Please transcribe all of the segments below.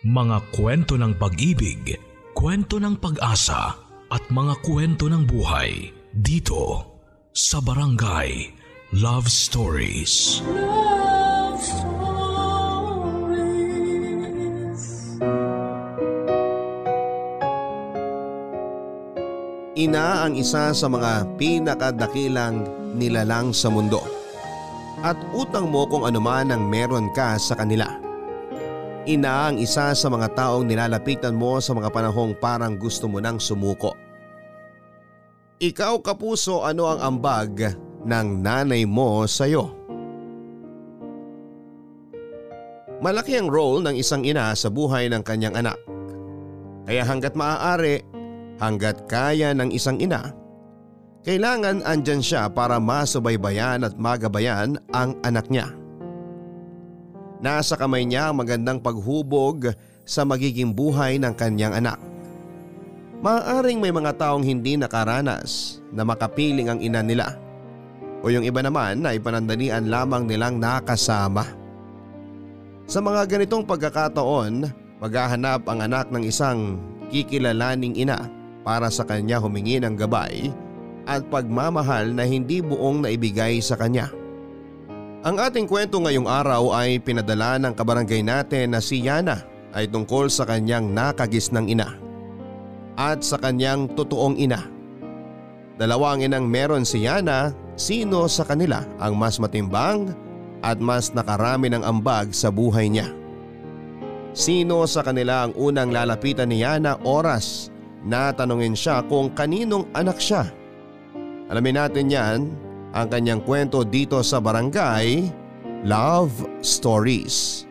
Mga kwento ng pag-ibig, kwento ng pag-asa at mga kwento ng buhay dito sa Barangay Love Stories. Love Stories. Ina ang isa sa mga pinakadakilang nilalang sa mundo. At utang mo kung anuman ang meron ka sa kanila. Ina ang isa sa mga taong nilalapitan mo sa mga panahong parang gusto mo nang sumuko. Ikaw kapuso ano ang ambag ng nanay mo sa iyo? Malaki ang role ng isang ina sa buhay ng kanyang anak. Kaya hanggat maaari, hanggat kaya ng isang ina, kailangan andyan siya para masubaybayan at magabayan ang anak niya. Nasa kamay niya ang magandang paghubog sa magiging buhay ng kanyang anak. Maaaring may mga taong hindi nakaranas na makapiling ang ina nila o yung iba naman na ipanandalian lamang nilang nakasama. Sa mga ganitong pagkakataon, maghahanap ang anak ng isang kikilalaning ina para sa kanya humingi ng gabay at pagmamahal na hindi buong naibigay sa kanya. Ang ating kwento ngayong araw ay pinadala ng kabarangay natin na si Yana ay tungkol sa kanyang nakagis ng ina at sa kanyang totoong ina. Dalawa ang inang meron si Yana, sino sa kanila ang mas matimbang at mas nakarami ng ambag sa buhay niya. Sino sa kanila ang unang lalapitan ni Yana oras na tanungin siya kung kaninong anak siya Alamin natin yan ang kanyang kwento dito sa barangay Love Stories.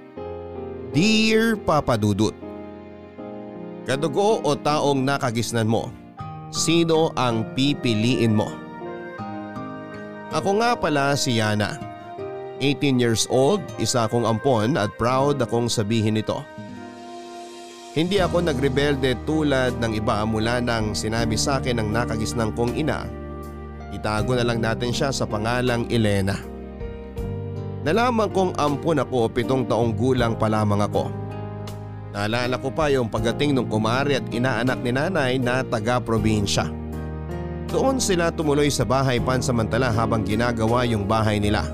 Dear Papa Dudut Kadugo o taong nakagisnan mo, sino ang pipiliin mo? Ako nga pala si Yana. 18 years old, isa akong ampon at proud akong sabihin ito. Hindi ako nagrebelde tulad ng iba mula nang sinabi sa akin ng nakagisnang kong ina Itago na lang natin siya sa pangalang Elena. Nalaman kong ampun ako pitong taong gulang pa lamang ako. Naalala ko pa yung pagdating ng kumari at inaanak ni nanay na taga-probinsya. Doon sila tumuloy sa bahay pansamantala habang ginagawa yung bahay nila.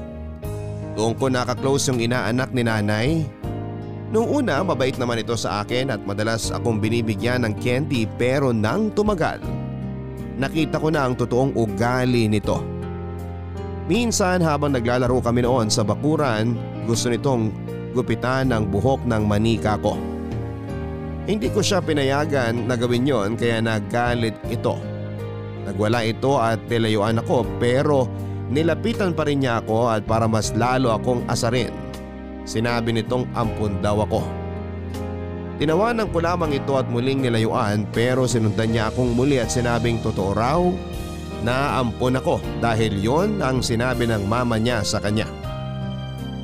Doon ko nakaklose yung inaanak ni nanay. Noong una mabait naman ito sa akin at madalas akong binibigyan ng candy pero nang tumagal nakita ko na ang totoong ugali nito. Minsan habang naglalaro kami noon sa bakuran, gusto nitong gupitan ang buhok ng manika ko. Hindi ko siya pinayagan na gawin yon kaya nagalit ito. Nagwala ito at nilayuan ako pero nilapitan pa rin niya ako at para mas lalo akong asarin. Sinabi nitong ampun daw ako. Tinawanan ko lamang ito at muling nilayuan pero sinundan niya akong muli at sinabing totoo raw na ampon ako dahil yon ang sinabi ng mama niya sa kanya.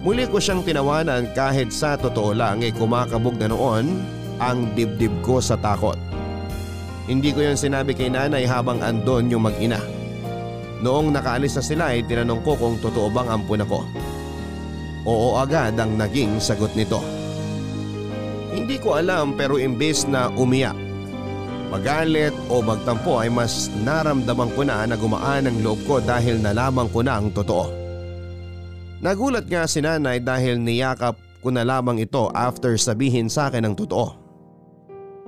Muli ko siyang tinawanan kahit sa totoo lang ay kumakabog na noon ang dibdib ko sa takot. Hindi ko yon sinabi kay nanay habang andon yung mag-ina. Noong nakaalis na sila ay tinanong ko kung totoo bang ampun ako. Oo agad ang naging sagot nito. Hindi ko alam pero imbes na umiyak, magalit o magtampo ay mas naramdaman ko na na gumaan ang loob ko dahil nalaman ko na ang totoo. Nagulat nga si nanay dahil niyakap ko na lamang ito after sabihin sa akin ang totoo.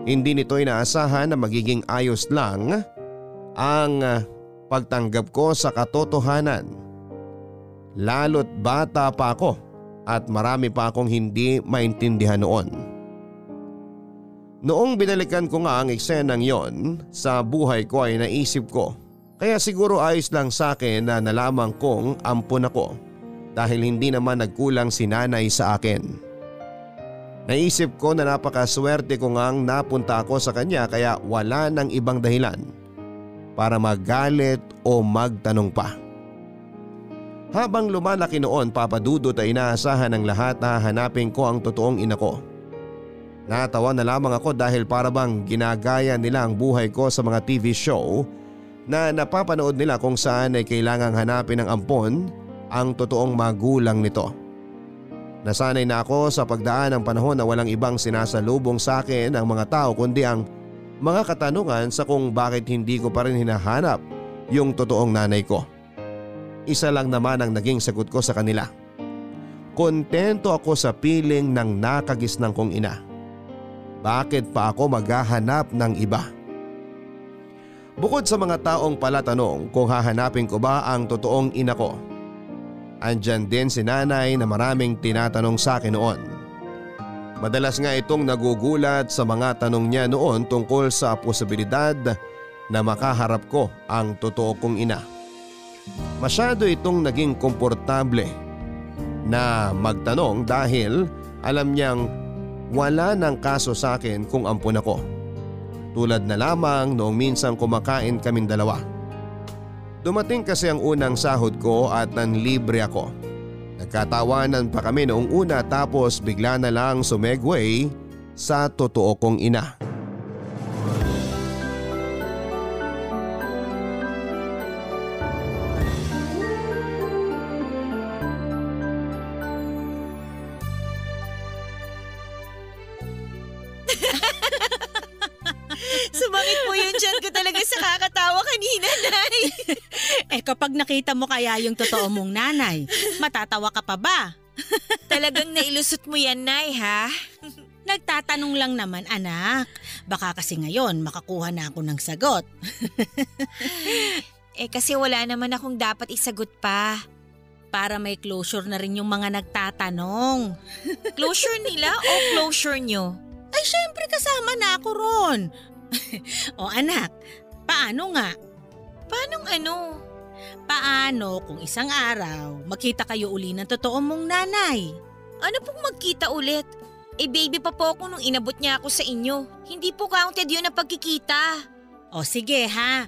Hindi nito inaasahan na magiging ayos lang ang pagtanggap ko sa katotohanan. Lalo't bata pa ako at marami pa akong hindi maintindihan noon. Noong binalikan ko nga ang eksenang yon sa buhay ko ay naisip ko kaya siguro ayos lang sa akin na nalaman kong ampon ako dahil hindi naman nagkulang si nanay sa akin. Naisip ko na napakaswerte ko ngang napunta ako sa kanya kaya wala nang ibang dahilan para magalit o magtanong pa. Habang lumalaki noon papadudot ay inaasahan ng lahat na hanapin ko ang totoong ina ko. Natawa na lamang ako dahil para bang ginagaya nila ang buhay ko sa mga TV show na napapanood nila kung saan ay kailangang hanapin ng ampon ang totoong magulang nito. Nasanay na ako sa pagdaan ng panahon na walang ibang sinasalubong sa akin ang mga tao kundi ang mga katanungan sa kung bakit hindi ko pa rin hinahanap yung totoong nanay ko. Isa lang naman ang naging sagot ko sa kanila. Kontento ako sa piling ng nakagisnang kong ina. Bakit pa ako maghahanap ng iba? Bukod sa mga taong palatanong kung hahanapin ko ba ang totoong ina ko, andyan din si nanay na maraming tinatanong sa akin noon. Madalas nga itong nagugulat sa mga tanong niya noon tungkol sa posibilidad na makaharap ko ang totoo kong ina. Masyado itong naging komportable na magtanong dahil alam niyang wala ng kaso sa akin kung ampun ako. Tulad na lamang noong minsan kumakain kaming dalawa. Dumating kasi ang unang sahod ko at nanlibre ako. Nagkatawanan pa kami noong una tapos bigla na lang sumegway sa totoo kong ina. Nakita mo kaya yung totoo mong nanay, matatawa ka pa ba? Talagang nailusot mo yan, Nay, ha? Nagtatanong lang naman anak. Baka kasi ngayon makakuha na ako ng sagot. Eh kasi wala naman akong dapat isagot pa. Para may closure na rin yung mga nagtatanong. Closure nila o closure nyo? Ay syempre kasama na ako ron. o anak, paano nga? Paanong ano? Paano kung isang araw makita kayo uli ng totoo mong nanay? Ano pong magkita ulit? Eh baby pa po ako nung inabot niya ako sa inyo. Hindi po counted yun na pagkikita. O sige ha,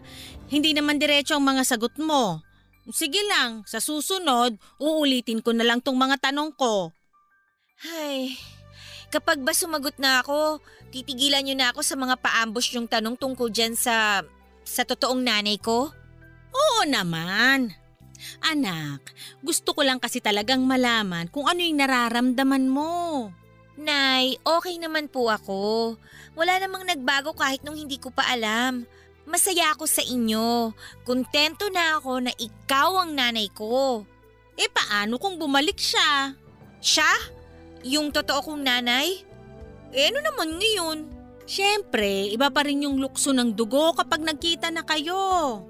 hindi naman diretso ang mga sagot mo. Sige lang, sa susunod, uulitin ko na lang tong mga tanong ko. Ay, kapag ba sumagot na ako, titigilan niyo na ako sa mga paambush yung tanong tungkol dyan sa, sa totoong nanay ko? Oo naman. Anak, gusto ko lang kasi talagang malaman kung ano yung nararamdaman mo. Nay, okay naman po ako. Wala namang nagbago kahit nung hindi ko pa alam. Masaya ako sa inyo. Kontento na ako na ikaw ang nanay ko. Eh paano kung bumalik siya? Siya? Yung totoo kong nanay? Eh ano naman ngayon? Siyempre, iba pa rin yung lukso ng dugo kapag nagkita na kayo.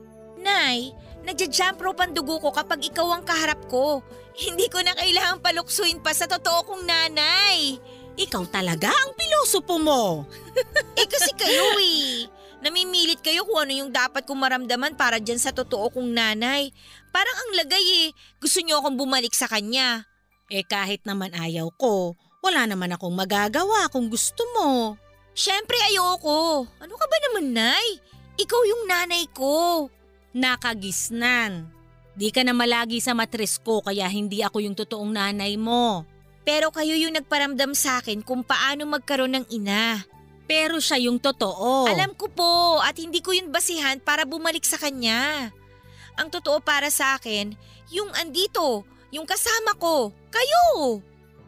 Nay, nagja-jump rope ang dugo ko kapag ikaw ang kaharap ko. Hindi ko na kailangang paluksuin pa sa totoo kong nanay. Ikaw talaga ang pilosopo mo. Eh kasi kayo eh. Namimilit kayo kung ano yung dapat kong maramdaman para dyan sa totoo kong nanay. Parang ang lagay eh. Gusto niyo akong bumalik sa kanya. Eh kahit naman ayaw ko, wala naman akong magagawa kung gusto mo. Siyempre ayoko. Ano ka ba naman, Nay? Ikaw yung nanay ko. Nakagisnan. Di ka na malagi sa matres ko kaya hindi ako yung totoong nanay mo. Pero kayo yung nagparamdam sa akin kung paano magkaroon ng ina. Pero siya yung totoo. Alam ko po at hindi ko yun basihan para bumalik sa kanya. Ang totoo para sa akin, yung andito, yung kasama ko, kayo.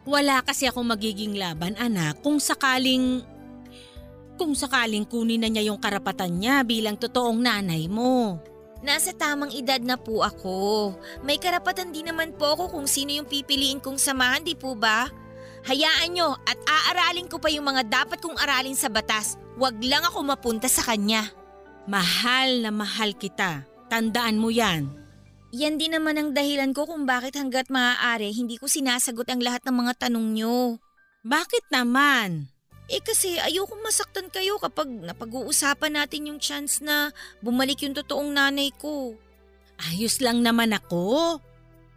Wala kasi ako magiging laban anak kung sakaling... Kung sakaling kunin na niya yung karapatan niya bilang totoong nanay mo. Nasa tamang edad na po ako. May karapatan din naman po ako kung sino yung pipiliin kong samahan, di po ba? Hayaan nyo at aaralin ko pa yung mga dapat kong aralin sa batas. Huwag lang ako mapunta sa kanya. Mahal na mahal kita. Tandaan mo yan. Yan din naman ang dahilan ko kung bakit hanggat maaari hindi ko sinasagot ang lahat ng mga tanong nyo. Bakit naman? Eh kasi ayokong masaktan kayo kapag napag-uusapan natin yung chance na bumalik yung totoong nanay ko. Ayos lang naman ako.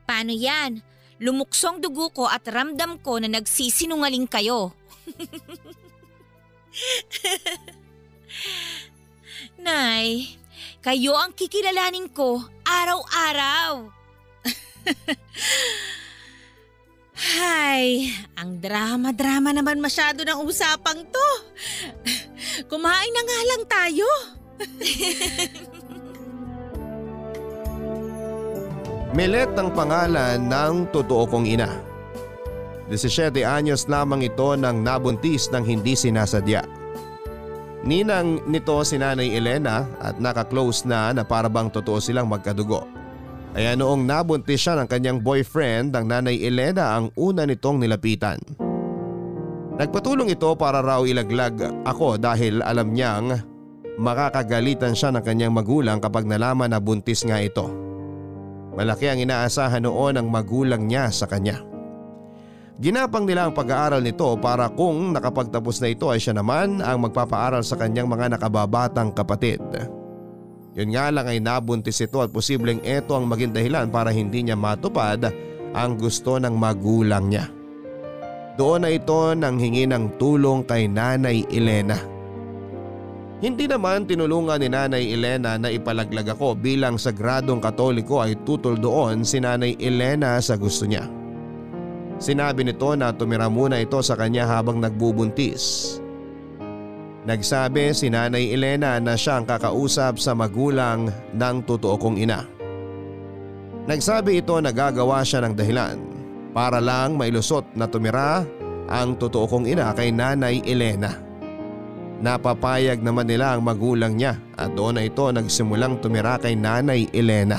Paano yan? Lumuksong dugo ko at ramdam ko na nagsisinungaling kayo. Nay, kayo ang kikilalanin ko araw-araw. Hay, ang drama-drama naman masyado ng usapang to. Kumain na nga lang tayo. Milet ang pangalan ng totoo kong ina. 17 anyos lamang ito nang nabuntis ng hindi sinasadya. Ninang nito si Nanay Elena at nakaklose na na parabang totoo silang magkadugo. Kaya noong nabuntis siya ng kanyang boyfriend, ang Nanay Elena ang una nitong nilapitan. Nagpatulong ito para raw ilaglag ako dahil alam niyang makakagalitan siya ng kanyang magulang kapag nalaman na buntis nga ito. Malaki ang inaasahan noon ng magulang niya sa kanya. Ginapang nila ang pag-aaral nito para kung nakapagtapos na ito ay siya naman ang magpapaaral sa kanyang mga nakababatang kapatid. Yun nga lang ay nabuntis ito at posibleng ito ang maging dahilan para hindi niya matupad ang gusto ng magulang niya. Doon na ito nang hingi ng tulong kay Nanay Elena. Hindi naman tinulungan ni Nanay Elena na ipalaglag ako bilang sagradong katoliko ay tutol doon si Nanay Elena sa gusto niya. Sinabi nito na tumira muna ito sa kanya habang nagbubuntis. Nagsabi si Nanay Elena na siya ang kakausap sa magulang ng totoo kong ina. Nagsabi ito na gagawa siya ng dahilan para lang mailusot na tumira ang totoo kong ina kay Nanay Elena. Napapayag naman nila ang magulang niya at doon na ito nagsimulang tumira kay Nanay Elena.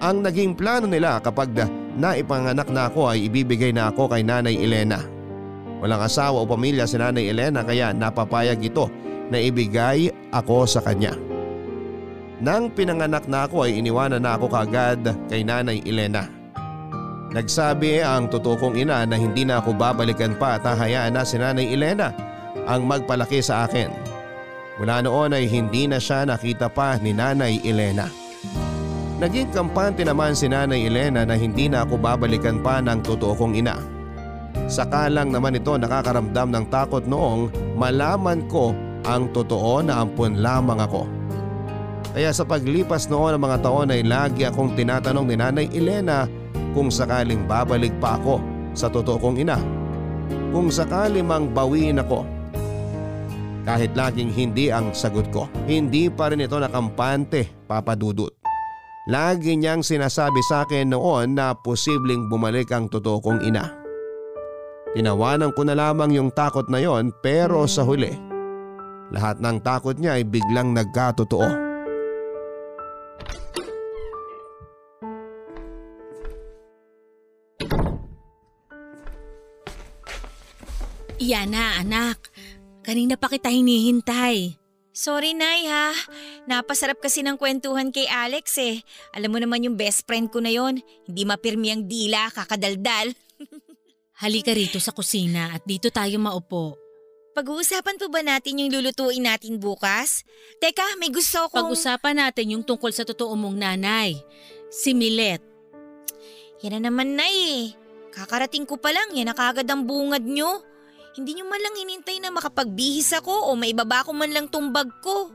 Ang naging plano nila kapag na ipanganak na ako ay ibibigay na ako kay Nanay Elena. Walang asawa o pamilya si Nanay Elena kaya napapayag ito na ibigay ako sa kanya. Nang pinanganak na ako ay iniwanan na ako kagad kay Nanay Elena. Nagsabi ang totoo ina na hindi na ako babalikan pa at hahayaan na si Nanay Elena ang magpalaki sa akin. Mula noon ay hindi na siya nakita pa ni Nanay Elena. Naging kampante naman si Nanay Elena na hindi na ako babalikan pa ng totoo kong ina. Saka lang naman ito nakakaramdam ng takot noong malaman ko ang totoo na ampun lamang ako. Kaya sa paglipas noon ng mga taon ay lagi akong tinatanong ni Nanay Elena kung sakaling babalik pa ako sa totoo kong ina. Kung sakali mang bawiin ako. Kahit laging hindi ang sagot ko, hindi pa rin ito nakampante, Papa Dudut. Lagi niyang sinasabi sa akin noon na posibleng bumalik ang totoo kong ina. Tinawanan ko na lamang yung takot na yon pero sa huli, lahat ng takot niya ay biglang nagkatotoo. Yana anak, kanina pa kita hinihintay. Sorry, Nay ha. Napasarap kasi ng kwentuhan kay Alex eh. Alam mo naman yung best friend ko na yon. Hindi mapirmi ang dila, kakadaldal. Halika rito sa kusina at dito tayo maupo. Pag-uusapan po ba natin yung lulutuin natin bukas? Teka, may gusto ko. Pag-usapan natin yung tungkol sa totoo mong nanay, si Milet. Yan na naman, Nay eh. Kakarating ko pa lang, yan na kagad ang bungad nyo. Hindi nyo man lang hinintay na makapagbihis ako o maibaba ko man lang tumbag ko.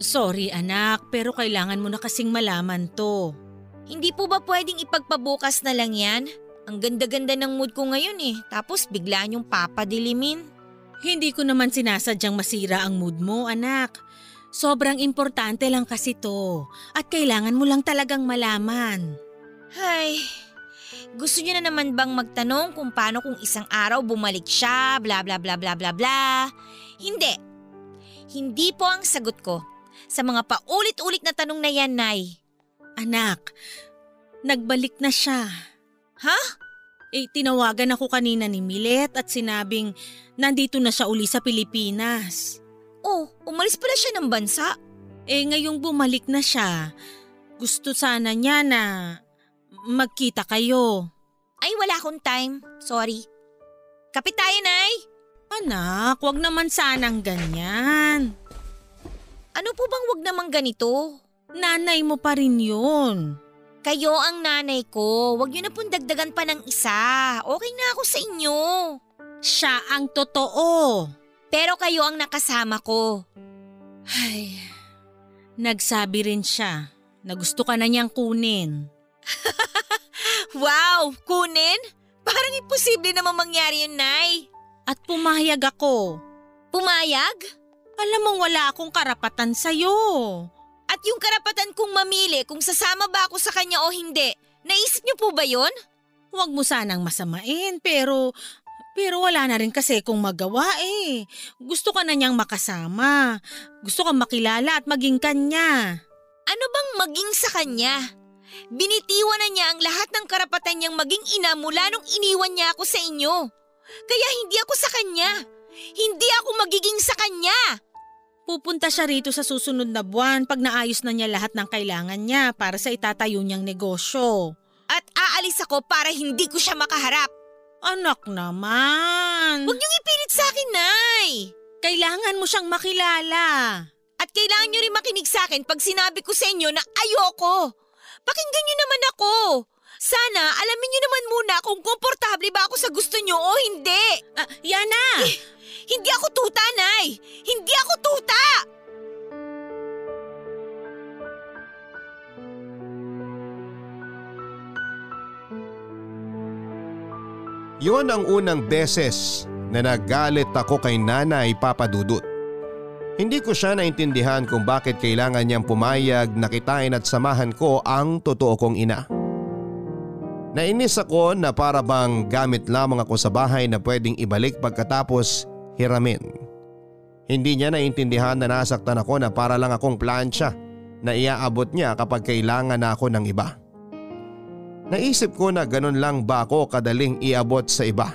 Sorry anak, pero kailangan mo na kasing malaman to. Hindi po ba pwedeng ipagpabukas na lang yan? Ang ganda-ganda ng mood ko ngayon eh, tapos bigla niyong papadilimin. Hindi ko naman sinasadyang masira ang mood mo anak. Sobrang importante lang kasi to at kailangan mo lang talagang malaman. Ay, gusto niyo na naman bang magtanong kung paano kung isang araw bumalik siya, bla bla bla bla bla bla? Hindi. Hindi po ang sagot ko. Sa mga paulit-ulit na tanong na yan, Nay. Anak, nagbalik na siya. Ha? Eh, tinawagan ako kanina ni Milet at sinabing nandito na siya uli sa Pilipinas. Oh, umalis pala siya ng bansa. Eh, ngayong bumalik na siya, gusto sana niya na magkita kayo. Ay, wala akong time. Sorry. Kapit tayo, Nay. Anak, wag naman sanang ganyan. Ano po bang wag naman ganito? Nanay mo pa rin yun. Kayo ang nanay ko. Huwag niyo na pong dagdagan pa ng isa. Okay na ako sa inyo. Siya ang totoo. Pero kayo ang nakasama ko. Ay, nagsabi rin siya na gusto ka na niyang kunin. Wow! Kunin? Parang imposible naman mangyari yun, Nay. At pumayag ako. Pumayag? Alam mong wala akong karapatan sa'yo. At yung karapatan kong mamili kung sasama ba ako sa kanya o hindi, naisip niyo po ba yon? Huwag mo sanang masamain pero pero wala na rin kasi kung magawa eh. Gusto ka na niyang makasama. Gusto kang makilala at maging kanya. Ano bang maging sa kanya? Binitiwan na niya ang lahat ng karapatan niyang maging ina mula nung iniwan niya ako sa inyo. Kaya hindi ako sa kanya. Hindi ako magiging sa kanya. Pupunta siya rito sa susunod na buwan pag naayos na niya lahat ng kailangan niya para sa itatayo niyang negosyo. At aalis ako para hindi ko siya makaharap. Anak naman. Huwag niyong ipilit sa akin, Nay. Kailangan mo siyang makilala. At kailangan niyo rin makinig sa akin pag sinabi ko sa inyo na ayoko. Pakinggan niyo naman ako. Sana alamin niyo naman muna kung komportable ba ako sa gusto niyo o hindi. Ah, Yana! Eh, hindi ako tuta, Nay. Hindi ako tuta. Yon ang unang beses na nagalit ako kay nanay papadudot. Hindi ko siya naintindihan kung bakit kailangan niyang pumayag na kitain at samahan ko ang totoo kong ina. Nainis ako na para bang gamit lamang ako sa bahay na pwedeng ibalik pagkatapos hiramin. Hindi niya naintindihan na nasaktan ako na para lang akong plancha na iaabot niya kapag kailangan na ako ng iba. Naisip ko na ganun lang ba ako kadaling iabot sa iba.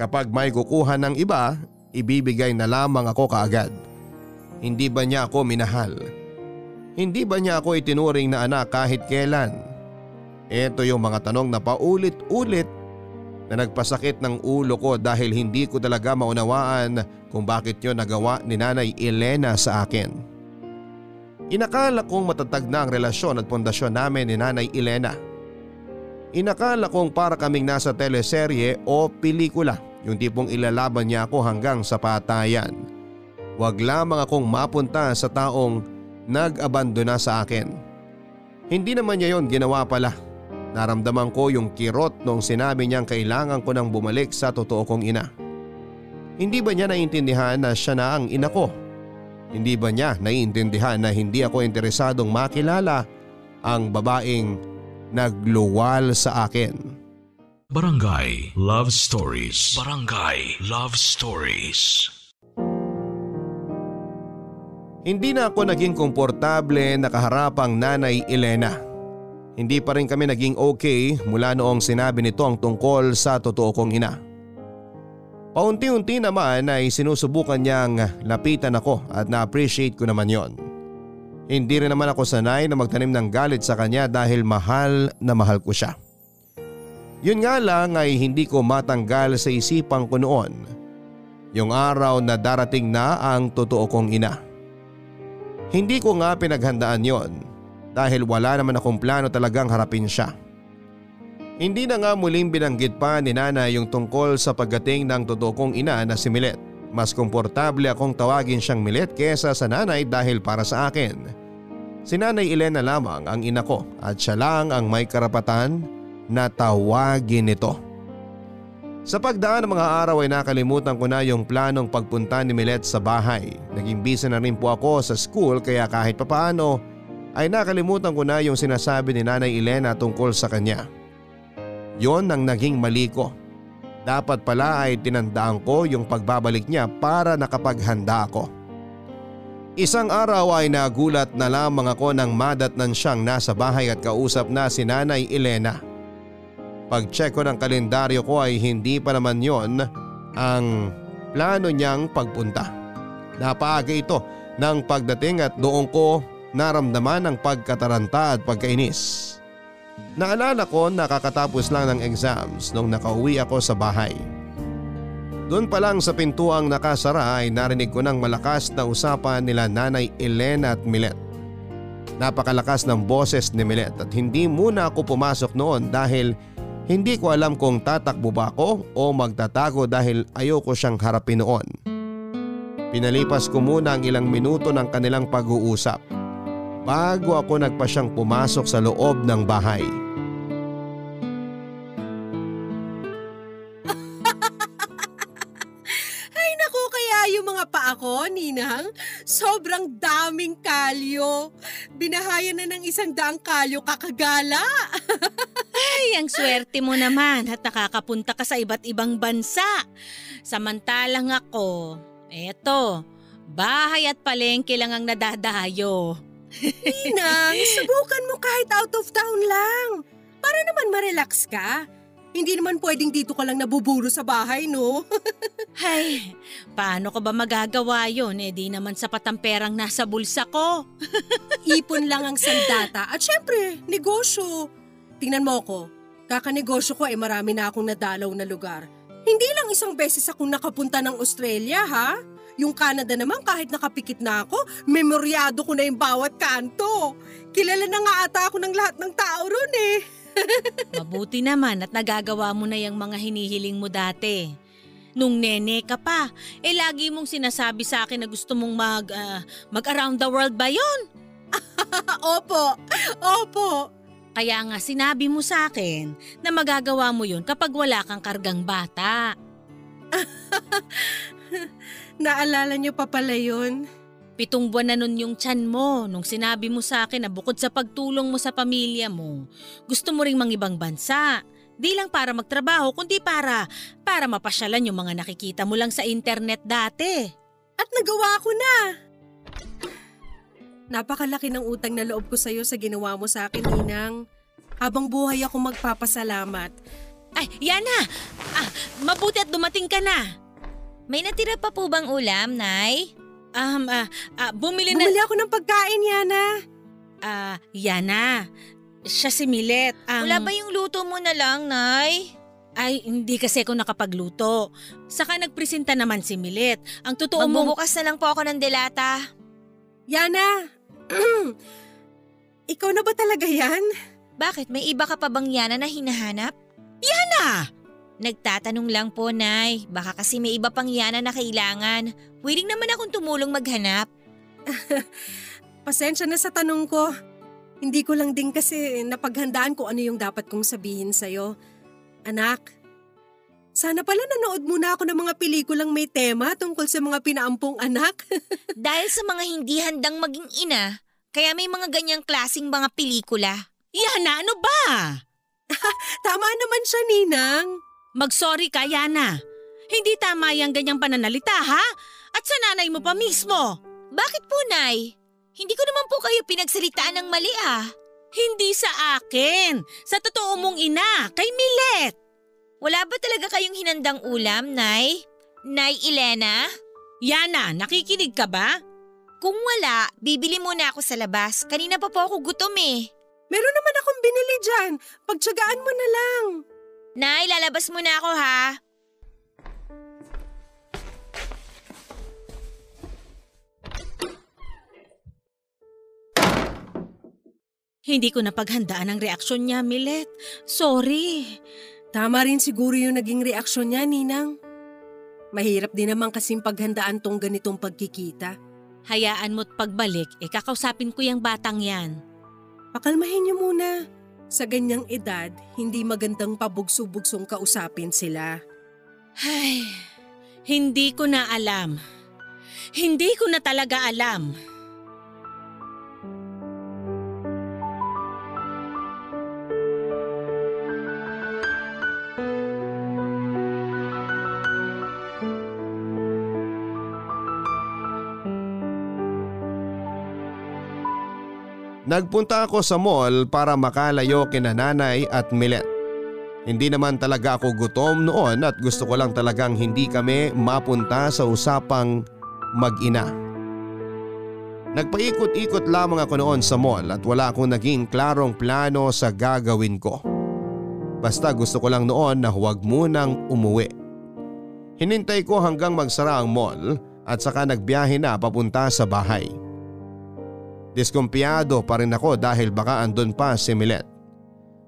Kapag may kukuha ng iba, ibibigay na lamang ako kaagad. Hindi ba niya ako minahal? Hindi ba niya ako itinuring na anak kahit kailan? Ito yung mga tanong na paulit-ulit na nagpasakit ng ulo ko dahil hindi ko talaga maunawaan kung bakit yon nagawa ni Nanay Elena sa akin. Inakala kong matatag na ang relasyon at pundasyon namin ni Nanay Elena. Inakala kong para kaming nasa teleserye o pelikula yung tipong ilalaban niya ako hanggang sa patayan. Huwag lamang akong mapunta sa taong nag-abandona sa akin. Hindi naman niya yon ginawa pala. Naramdaman ko yung kirot nung sinabi niyang kailangan ko nang bumalik sa totoo kong ina. Hindi ba niya naintindihan na siya na ang ina ko? Hindi ba niya naiintindihan na hindi ako interesadong makilala ang babaeng nagluwal sa akin? Barangay Love Stories. Barangay Love Stories. Hindi na ako naging komportable nakaharap ang nanay Elena. Hindi pa rin kami naging okay mula noong sinabi nito ang tungkol sa totoo kong ina. Paunti-unti naman ay sinusubukan niyang lapitan ako at na-appreciate ko naman yon. Hindi rin naman ako sanay na magtanim ng galit sa kanya dahil mahal na mahal ko siya. Yun nga lang ay hindi ko matanggal sa isipan ko noon. Yung araw na darating na ang totoo kong ina. Hindi ko nga pinaghandaan yon dahil wala naman akong plano talagang harapin siya. Hindi na nga muling binanggit pa ni Nana yung tungkol sa pagdating ng totoo kong ina na si Milet. Mas komportable akong tawagin siyang Milet kesa sa nanay dahil para sa akin. Si Nanay Elena lamang ang ina ko at siya lang ang may karapatan na tawagin ito. Sa pagdaan ng mga araw ay nakalimutan ko na yung planong pagpunta ni Milet sa bahay. Naging busy na rin po ako sa school kaya kahit papaano ay nakalimutan ko na yung sinasabi ni Nanay Elena tungkol sa kanya. Yon ang naging mali ko. Dapat pala ay tinandaan ko yung pagbabalik niya para nakapaghanda ako. Isang araw ay nagulat na lamang ako nang madatnan siyang nasa bahay at kausap na si Nanay Elena. Pag-check ko ng kalendaryo ko ay hindi pa naman yon ang plano niyang pagpunta. Napaaga ito ng pagdating at doon ko naramdaman ang pagkataranta at pagkainis. Naalala ko nakakatapos lang ng exams nung nakauwi ako sa bahay. Doon pa lang sa pintuang nakasara ay narinig ko ng malakas na usapan nila Nanay Elena at Milet. Napakalakas ng boses ni Milet at hindi muna ako pumasok noon dahil hindi ko alam kung tatakbo ba ako o magtatago dahil ayoko siyang harapin noon. Pinalipas ko muna ang ilang minuto ng kanilang pag-uusap bago ako nagpasyang pumasok sa loob ng bahay. Ay naku, kaya yung mga paa ko, Ninang, sobrang daming kalyo. Binahayan na ng isang daang kalyo kakagala. Ay, ang swerte mo naman at nakakapunta ka sa iba't ibang bansa. Samantalang ako, eto, bahay at palengke lang ang nadadayo. Ninang, subukan mo kahit out of town lang. Para naman ma-relax ka. Hindi naman pwedeng dito ka lang nabuburo sa bahay, no? Ay, paano ko ba magagawa yon? Eh di naman sapat ang perang nasa bulsa ko. Ipon lang ang sandata at syempre, negosyo. Tingnan mo ako, kakanegosyo ko eh marami na akong nadalaw na lugar. Hindi lang isang beses akong nakapunta ng Australia, ha? Yung Canada naman kahit nakapikit na ako, memoryado ko na yung bawat kanto. Kilala na nga ata ako ng lahat ng tao ron eh. Mabuti naman at nagagawa mo na yung mga hinihiling mo dati. Nung nene ka pa, eh lagi mong sinasabi sa akin na gusto mong mag, ah, mag around the world ba yon? opo, opo. Kaya nga sinabi mo sa akin na magagawa mo yun kapag wala kang kargang bata. Naalala niyo pa pala yun? Pitong buwan na nun yung tiyan mo nung sinabi mo sa akin na bukod sa pagtulong mo sa pamilya mo, gusto mo ring mangibang bansa. Di lang para magtrabaho kundi para, para mapasyalan yung mga nakikita mo lang sa internet dati. At nagawa ko na. Napakalaki ng utang na loob ko sa'yo sa ginawa mo sa akin, Ninang. Habang buhay ako magpapasalamat. Ay, Yana! Ah, mabuti at dumating ka na. May natira pa po bang ulam, Nay? Um, ah, ah, bumili na... Bumili ako ng pagkain, Yana. Ah, Yana. Siya si Milet. Ang... Wala ba yung luto mo na lang, Nay? Ay, hindi kasi ako nakapagluto. Saka nagpresenta naman si Milet. Ang totoo mo... Magbubukas na lang po ako ng delata. Yana, ikaw na ba talaga yan? Bakit? May iba ka pa bang yana na hinahanap? Yana! Nagtatanong lang po, Nay. Baka kasi may iba pang yana na kailangan. Willing naman akong tumulong maghanap. Pasensya na sa tanong ko. Hindi ko lang din kasi napaghandaan ko ano yung dapat kong sabihin sa'yo. Anak, sana pala nanood muna ako ng mga pelikulang may tema tungkol sa mga pinaampong anak. Dahil sa mga hindi handang maging ina, kaya may mga ganyang klasing mga pelikula. Yana, ano ba? Tama naman siya, Ninang. Mag-sorry ka, Yana. Hindi tama yung ganyang pananalita, ha? At sa nanay mo pa mismo. Bakit po, Nay? Hindi ko naman po kayo pinagsalitaan ng mali ah. Hindi sa akin. Sa totoo mong ina, kay Milet. Wala ba talaga kayong hinandang ulam, Nay? Nay Elena? Yana, nakikinig ka ba? Kung wala, bibili muna ako sa labas. Kanina pa po ako gutom eh. Meron naman akong binili dyan. Pagtsagaan mo na lang. Nay, lalabas muna ako ha. Hindi ko napaghandaan ang reaksyon niya, Milet. Sorry. Tama rin siguro yung naging reaksyon niya, Ninang. Mahirap din naman kasing paghandaan tong ganitong pagkikita. Hayaan mo't pagbalik, eh kakausapin ko yung batang yan. Pakalmahin niyo muna. Sa ganyang edad, hindi magandang pabugso-bugsong kausapin sila. Ay, hindi ko na alam. Hindi ko na talaga alam. Nagpunta ako sa mall para makalayo kina nanay at Milet. Hindi naman talaga ako gutom noon at gusto ko lang talagang hindi kami mapunta sa usapang mag-ina. Nagpaikot-ikot lamang ako noon sa mall at wala akong naging klarong plano sa gagawin ko. Basta gusto ko lang noon na huwag munang umuwi. Hinintay ko hanggang magsara ang mall at saka nagbiyahe na papunta sa bahay. Diskumpiyado pa rin ako dahil baka andun pa si Milet.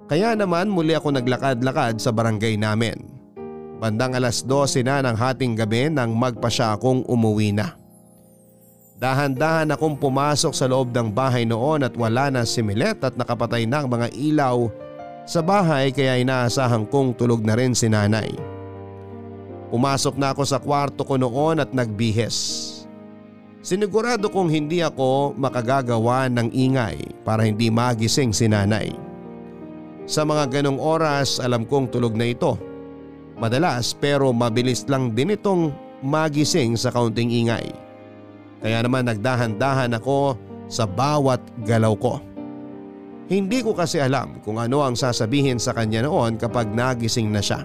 Kaya naman muli ako naglakad-lakad sa barangay namin. Bandang alas 12 na ng hating gabi nang magpa siya akong umuwi na. Dahan-dahan akong pumasok sa loob ng bahay noon at wala na si Milet at nakapatay na ang mga ilaw sa bahay kaya inaasahan kong tulog na rin si nanay. Pumasok na ako sa kwarto ko noon at nagbihis. Sinigurado kong hindi ako makagagawa ng ingay para hindi magising si nanay. Sa mga ganong oras alam kong tulog na ito. Madalas pero mabilis lang din itong magising sa kaunting ingay. Kaya naman nagdahan-dahan ako sa bawat galaw ko. Hindi ko kasi alam kung ano ang sasabihin sa kanya noon kapag nagising na siya.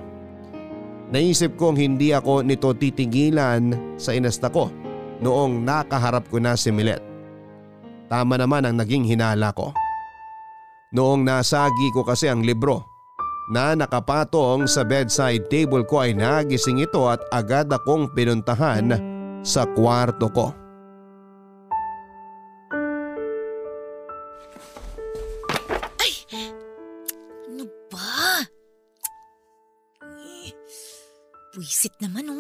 Naisip kong hindi ako nito titigilan sa inasta ko noong nakaharap ko na si Milet. Tama naman ang naging hinala ko. Noong nasagi ko kasi ang libro na nakapatong sa bedside table ko ay nagising ito at agad akong pinuntahan sa kwarto ko. Ano ba? Buisit naman oh.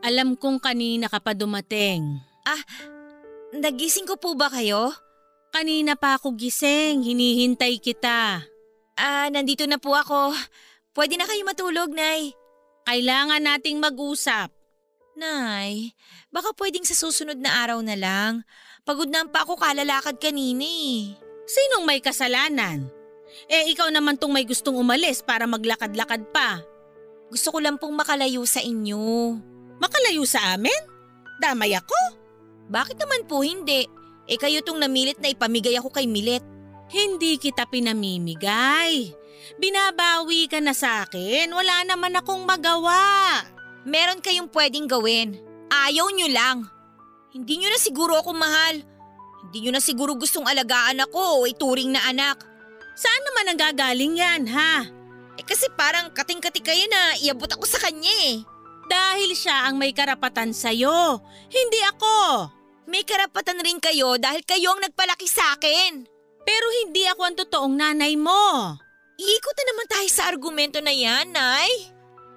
Alam kong kanina ka pa dumating. Nagising ko po ba kayo? Kanina pa ako gising, hinihintay kita. Ah, nandito na po ako. Pwede na kayo matulog, Nay. Kailangan nating mag-usap. Nay, baka pwedeng sa susunod na araw na lang. Pagod na pa ako kalalakad kanina eh. Sinong may kasalanan? Eh ikaw naman tong may gustong umalis para maglakad-lakad pa. Gusto ko lang pong makalayo sa inyo. Makalayo sa amin? Damay ako? Bakit naman po hindi? Eh kayo tong namilit na ipamigay ako kay Milet. Hindi kita pinamimigay. Binabawi ka na sa akin. Wala naman akong magawa. Meron kayong pwedeng gawin. Ayaw nyo lang. Hindi nyo na siguro ako mahal. Hindi nyo na siguro gustong alagaan ako o ituring na anak. Saan naman ang gagaling yan, ha? Eh kasi parang kating-kati kayo na iabot ako sa kanya eh. Dahil siya ang may karapatan sa'yo. Hindi ako. May karapatan rin kayo dahil kayo ang nagpalaki sa akin. Pero hindi ako ang totoong nanay mo. Iikot na naman tayo sa argumento na yan, Nay.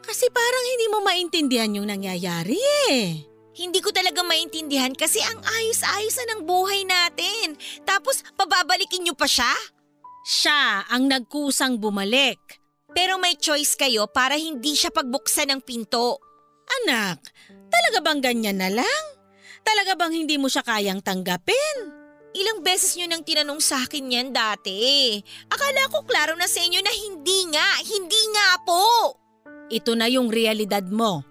Kasi parang hindi mo maintindihan yung nangyayari eh. Hindi ko talaga maintindihan kasi ang ayos-ayos na ng buhay natin. Tapos pababalikin nyo pa siya? Siya ang nagkusang bumalik. Pero may choice kayo para hindi siya pagbuksan ng pinto. Anak, talaga bang ganyan na lang? Talaga bang hindi mo siya kayang tanggapin? Ilang beses nyo nang tinanong sa akin yan dati. Akala ko klaro na sa inyo na hindi nga, hindi nga po. Ito na yung realidad mo.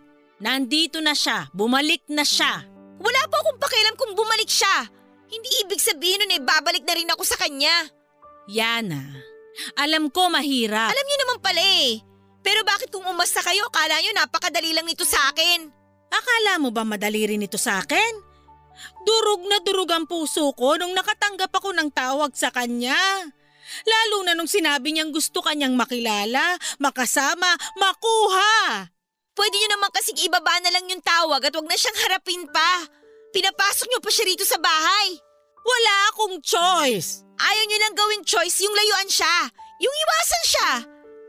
Nandito na siya, bumalik na siya. Wala po akong pakialam kung bumalik siya. Hindi ibig sabihin nun eh, babalik na rin ako sa kanya. Yana, alam ko mahirap. Alam niyo naman pala eh. Pero bakit kung umasta kayo, kala niyo napakadali lang nito sa akin? Akala mo ba madali rin ito sa akin? Durog na durog ang puso ko nung nakatanggap ako ng tawag sa kanya. Lalo na nung sinabi niyang gusto kanyang makilala, makasama, makuha. Pwede niyo naman kasing ibaba na lang yung tawag at wag na siyang harapin pa. Pinapasok niyo pa siya rito sa bahay. Wala akong choice. Ayaw niyo lang gawing choice yung layuan siya. Yung iwasan siya.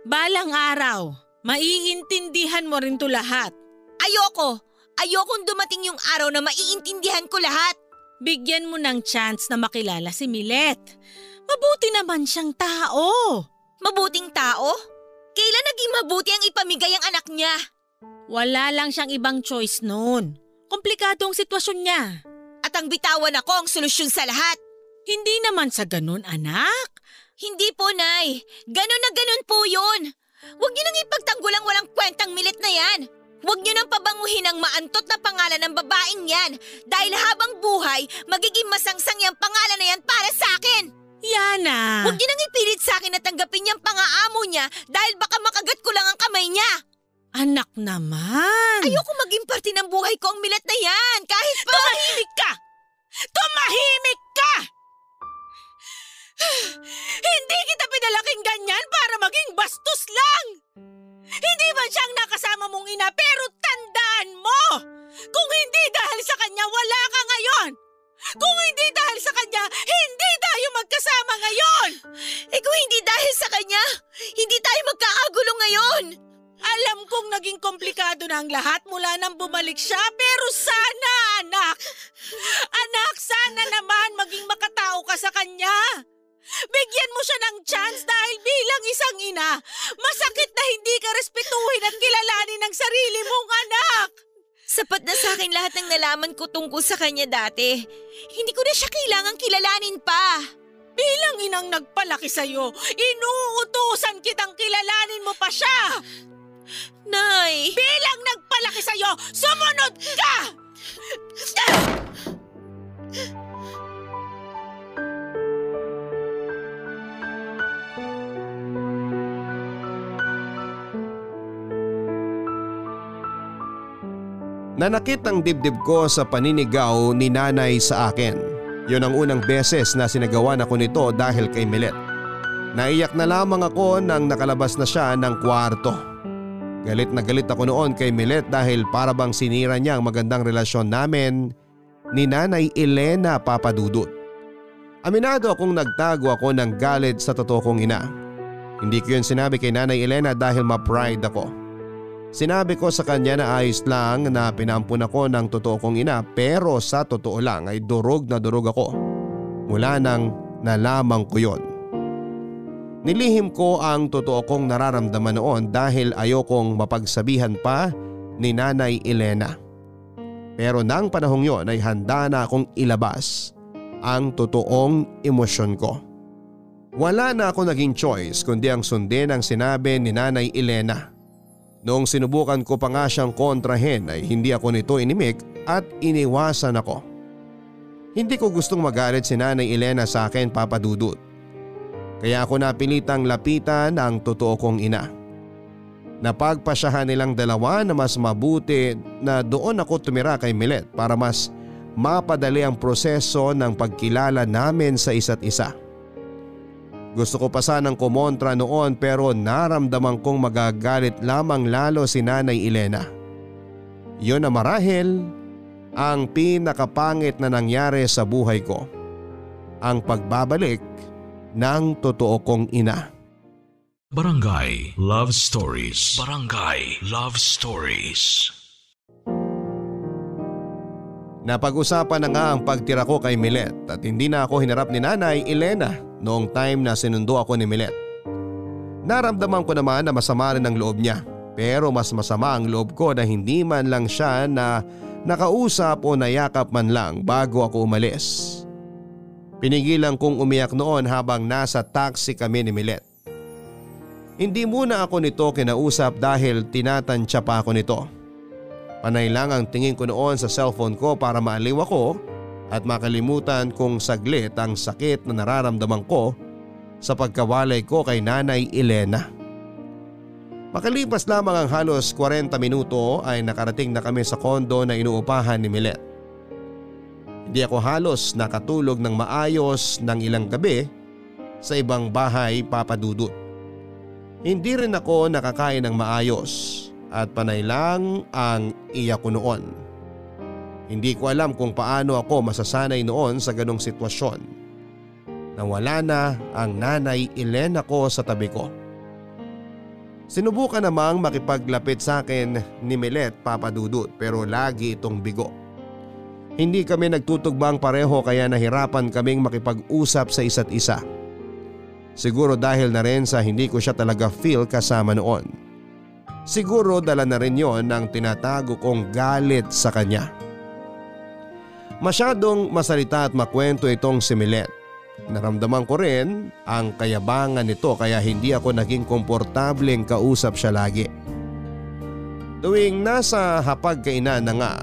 Balang araw, maiintindihan mo rin to lahat. Ayoko. Ayokong dumating yung araw na maiintindihan ko lahat. Bigyan mo ng chance na makilala si Milet. Mabuti naman siyang tao. Mabuting tao? Kailan naging mabuti ang ipamigay ang anak niya? Wala lang siyang ibang choice noon. Komplikado ang sitwasyon niya. At ang bitawan ako ang solusyon sa lahat. Hindi naman sa ganun, anak. Hindi po, Nay. Ganon na ganon po yun. Huwag niyo nang ipagtanggol ang walang kwentang milit na yan. Huwag niyo nang pabanguhin ang maantot na pangalan ng babaeng yan dahil habang buhay, magiging masangsang yung pangalan na yan para sa akin. Yana! Huwag niyo nang ipilit sa akin na tanggapin niyang pangaamo niya dahil baka makagat ko lang ang kamay niya. Anak naman! Ayoko maging parte ng buhay ko ang milat na yan kahit pa... Tumahimik ka! Tumahimik ka! Hindi kita pinalaking ganyan para maging bastos lang! Hindi man siyang nakasama mong ina pero tandaan mo! Kung hindi dahil sa kanya, wala ka ngayon! Kung hindi dahil sa kanya, hindi tayo magkasama ngayon! Eh kung hindi dahil sa kanya, hindi tayo magkakagulo ngayon. Alam kong naging komplikado na ang lahat mula nang bumalik siya, pero sana, anak! Anak, sana naman maging makatao ka sa kanya! Bigyan mo siya ng chance dahil bilang isang ina, masakit na hindi ka respetuhin at kilalanin ng sarili mong anak! Sapat na sa akin lahat ng nalaman ko tungkol sa kanya dati. Hindi ko na siya kailangang kilalanin pa. Bilang inang nagpalaki sa'yo, inuutusan kitang kilalanin mo pa siya! Nay! Bilang nagpalaki sa'yo, sumunod ka! Nanakit ang dibdib ko sa paninigaw ni nanay sa akin. Yun ang unang beses na sinagawan ako nito dahil kay Milet. Naiyak na lamang ako nang nakalabas na siya ng kwarto. Galit na galit ako noon kay Milet dahil para bang sinira niya ang magandang relasyon namin ni Nanay Elena Papadudut. Aminado akong nagtago ako ng galit sa totoo kong ina. Hindi ko yun sinabi kay Nanay Elena dahil ma-pride ako. Sinabi ko sa kanya na ayos lang na pinampun ako ng totoo kong ina pero sa totoo lang ay durog na durog ako. Mula nang nalaman ko yon. Nilihim ko ang totoo kong nararamdaman noon dahil ayokong mapagsabihan pa ni Nanay Elena. Pero nang panahong yon ay handa na akong ilabas ang totoong emosyon ko. Wala na ako naging choice kundi ang sundin ang sinabi ni Nanay Elena. Noong sinubukan ko pa nga siyang kontrahen ay hindi ako nito inimik at iniwasan ako. Hindi ko gustong magalit si Nanay Elena sa akin papadudot. Kaya ako napilitang lapitan ang totoo kong ina. Napagpasyahan nilang dalawa na mas mabuti na doon ako tumira kay Milet para mas mapadali ang proseso ng pagkilala namin sa isa't isa. Gusto ko pa sanang kumontra noon pero naramdaman kong magagalit lamang lalo si Nanay Elena. Yun na marahil ang pinakapangit na nangyari sa buhay ko. Ang pagbabalik ng totoo kong ina. Barangay Love Stories. Barangay Love Stories. Napag-usapan na nga ang pagtira ko kay Milet at hindi na ako hinarap ni Nanay Elena noong time na sinundo ako ni Milet. Naramdaman ko naman na masama rin ang loob niya pero mas masama ang loob ko na hindi man lang siya na nakausap o nayakap man lang bago ako umalis. Pinigilan kong umiyak noon habang nasa taxi kami ni Milet. Hindi muna ako nito kinausap dahil tinatansya pa ako nito. Panay lang ang tingin ko noon sa cellphone ko para maaliw ako at makalimutan kong saglit ang sakit na nararamdaman ko sa pagkawalay ko kay Nanay Elena. Makalipas lamang ang halos 40 minuto ay nakarating na kami sa kondo na inuupahan ni Milet. Hindi ako halos nakatulog ng maayos ng ilang gabi sa ibang bahay papadudot. Hindi rin ako nakakain ng maayos at panay lang ang iyak ko noon. Hindi ko alam kung paano ako masasanay noon sa ganong sitwasyon. Nawala na ang nanay Elena ko sa tabi ko. Sinubukan namang makipaglapit sa akin ni Milet papadudot pero lagi itong bigo. Hindi kami nagtutugbang pareho kaya nahirapan kaming makipag-usap sa isa't isa. Siguro dahil na rin sa hindi ko siya talaga feel kasama noon. Siguro dala na rin yon ng tinatago kong galit sa kanya. Masyadong masalita at makwento itong si Milet. Naramdaman ko rin ang kayabangan nito kaya hindi ako naging komportableng kausap siya lagi. Tuwing nasa hapagkainan na nga,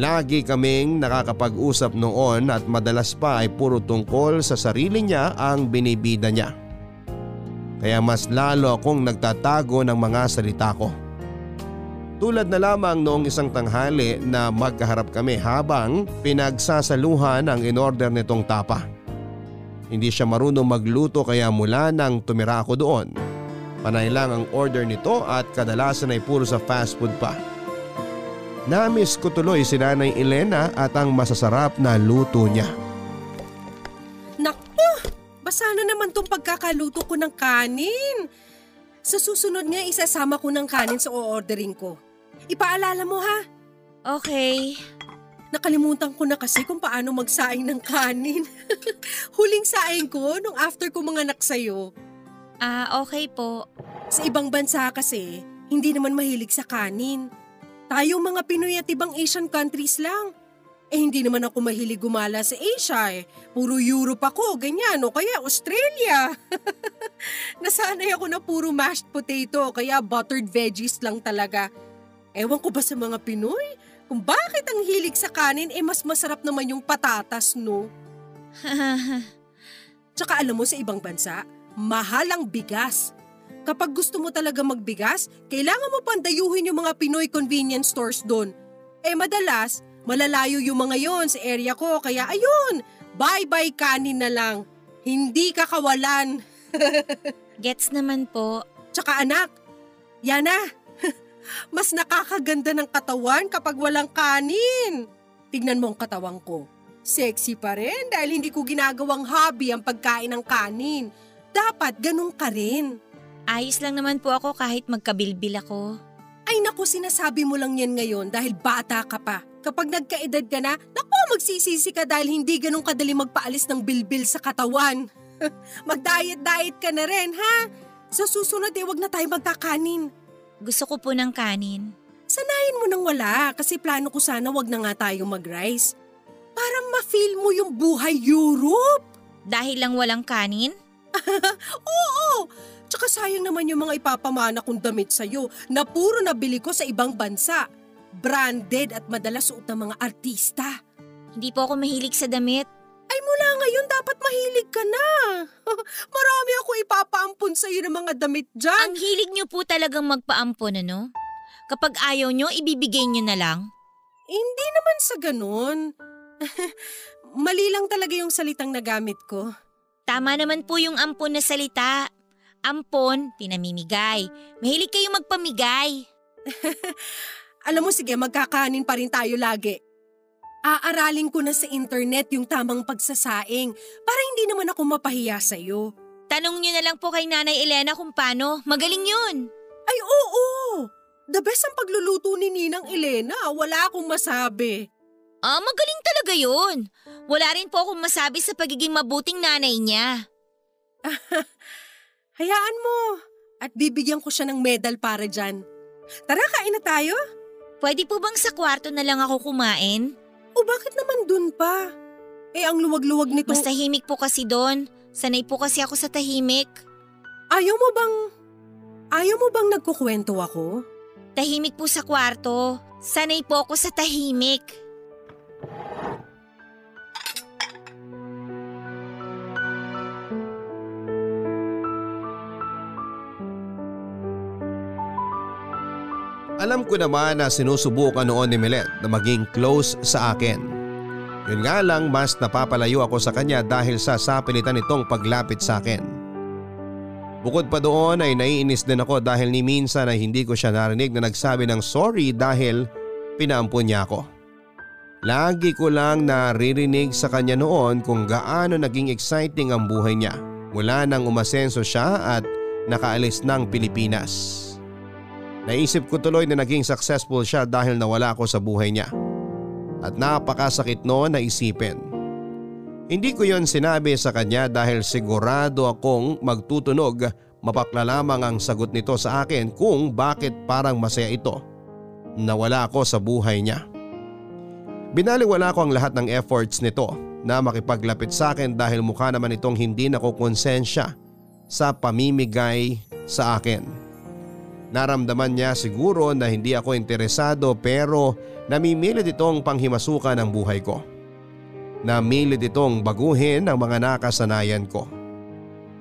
lagi kaming nakakapag-usap noon at madalas pa ay puro tungkol sa sarili niya ang binibida niya. Kaya mas lalo akong nagtatago ng mga salita ko. Tulad na lamang noong isang tanghali na magkaharap kami habang pinagsasaluhan ang in-order nitong tapa. Hindi siya marunong magluto kaya mula nang tumira ako doon. Panay lang ang order nito at kadalasan ay puro sa fast food pa. Namiss ko tuloy si Nanay Elena at ang masasarap na luto niya. Naman tong pagkakaluto ko ng kanin. Sa susunod nga isasama ko ng kanin sa o-ordering ko. Ipaalala mo ha. Okay. Nakalimutan ko na kasi kung paano magsaing ng kanin. Huling saing ko nung after ko mga anak sa'yo. Ah, okay po. Sa ibang bansa kasi, hindi naman mahilig sa kanin. Tayong mga Pinoy at ibang Asian countries lang. Eh hindi naman ako mahilig gumala sa Asia eh. Puro Europe ako, ganyan o kaya Australia. Nasanay ako na puro mashed potato kaya buttered veggies lang talaga. Ewan ko ba sa mga Pinoy? Kung bakit ang hilig sa kanin eh mas masarap naman yung patatas no? Tsaka alam mo sa ibang bansa, mahal ang bigas. Kapag gusto mo talaga magbigas, kailangan mo pandayuhin yung mga Pinoy convenience stores doon. Eh madalas, Malalayo yung mga yon sa area ko kaya ayun, bye-bye kanin na lang. Hindi ka kawalan. Gets naman po. Tsaka anak, Yana, mas nakakaganda ng katawan kapag walang kanin. Tignan mo ang katawan ko. Sexy pa rin dahil hindi ko ginagawang hobby ang pagkain ng kanin. Dapat ganun ka rin. Ayos lang naman po ako kahit magkabilbil ako. Ay naku, sinasabi mo lang yan ngayon dahil bata ka pa. Kapag nagkaedad ka na, naku, magsisisi ka dahil hindi ganun kadali magpaalis ng bilbil sa katawan. Mag-diet-diet ka na rin, ha? Sa susunod eh, wag na tayo magkakanin. Gusto ko po ng kanin. Sanayin mo nang wala kasi plano ko sana wag na nga tayo mag-rice. Para ma-feel mo yung buhay Europe. Dahil lang walang kanin? Oo! Tsaka sayang naman yung mga ipapamana kong damit sa'yo na puro nabili ko sa ibang bansa branded at madalas suot ng mga artista. Hindi po ako mahilig sa damit. Ay mula ngayon dapat mahilig ka na. Marami ako ipapaampon sa iyo ng mga damit dyan. Ang hilig niyo po talagang magpaampon ano? Kapag ayaw niyo, ibibigay niyo na lang? Hindi naman sa ganun. Mali lang talaga yung salitang nagamit ko. Tama naman po yung ampon na salita. Ampon, pinamimigay. Mahilig kayo magpamigay. Alam mo sige, magkakanin pa rin tayo lagi. Aaralin ko na sa internet yung tamang pagsasaing para hindi naman ako mapahiya sa'yo. Tanong niyo na lang po kay Nanay Elena kung paano. Magaling yun. Ay oo! The best ang pagluluto ni Ninang Elena. Wala akong masabi. Ah, magaling talaga yun. Wala rin po akong masabi sa pagiging mabuting nanay niya. Hayaan mo. At bibigyan ko siya ng medal para dyan. Tara, kain na tayo. Pwede po bang sa kwarto na lang ako kumain? O bakit naman dun pa? Eh ang luwag-luwag nito. Mas tahimik po kasi doon. Sanay po kasi ako sa tahimik. Ayaw mo bang... Ayaw mo bang nagkukwento ako? Tahimik po sa kwarto. Sanay po ako sa tahimik. Alam ko naman na sinusubukan noon ni Milet na maging close sa akin. Yun nga lang mas napapalayo ako sa kanya dahil sa sapilitan nitong paglapit sa akin. Bukod pa doon ay naiinis din ako dahil ni minsan ay hindi ko siya narinig na nagsabi ng sorry dahil pinaampun niya ako. Lagi ko lang naririnig sa kanya noon kung gaano naging exciting ang buhay niya mula nang umasenso siya at nakaalis ng Pilipinas. Naisip ko tuloy na naging successful siya dahil nawala ako sa buhay niya. At napakasakit noon na isipin. Hindi ko yon sinabi sa kanya dahil sigurado akong magtutunog mapakla lamang ang sagot nito sa akin kung bakit parang masaya ito. Nawala ako sa buhay niya. Binaliwala ko ang lahat ng efforts nito na makipaglapit sa akin dahil mukha naman itong hindi nakukonsensya sa pamimigay sa akin. Naramdaman niya siguro na hindi ako interesado pero namimilit itong panghimasukan ang buhay ko. Namilit itong baguhin ang mga nakasanayan ko.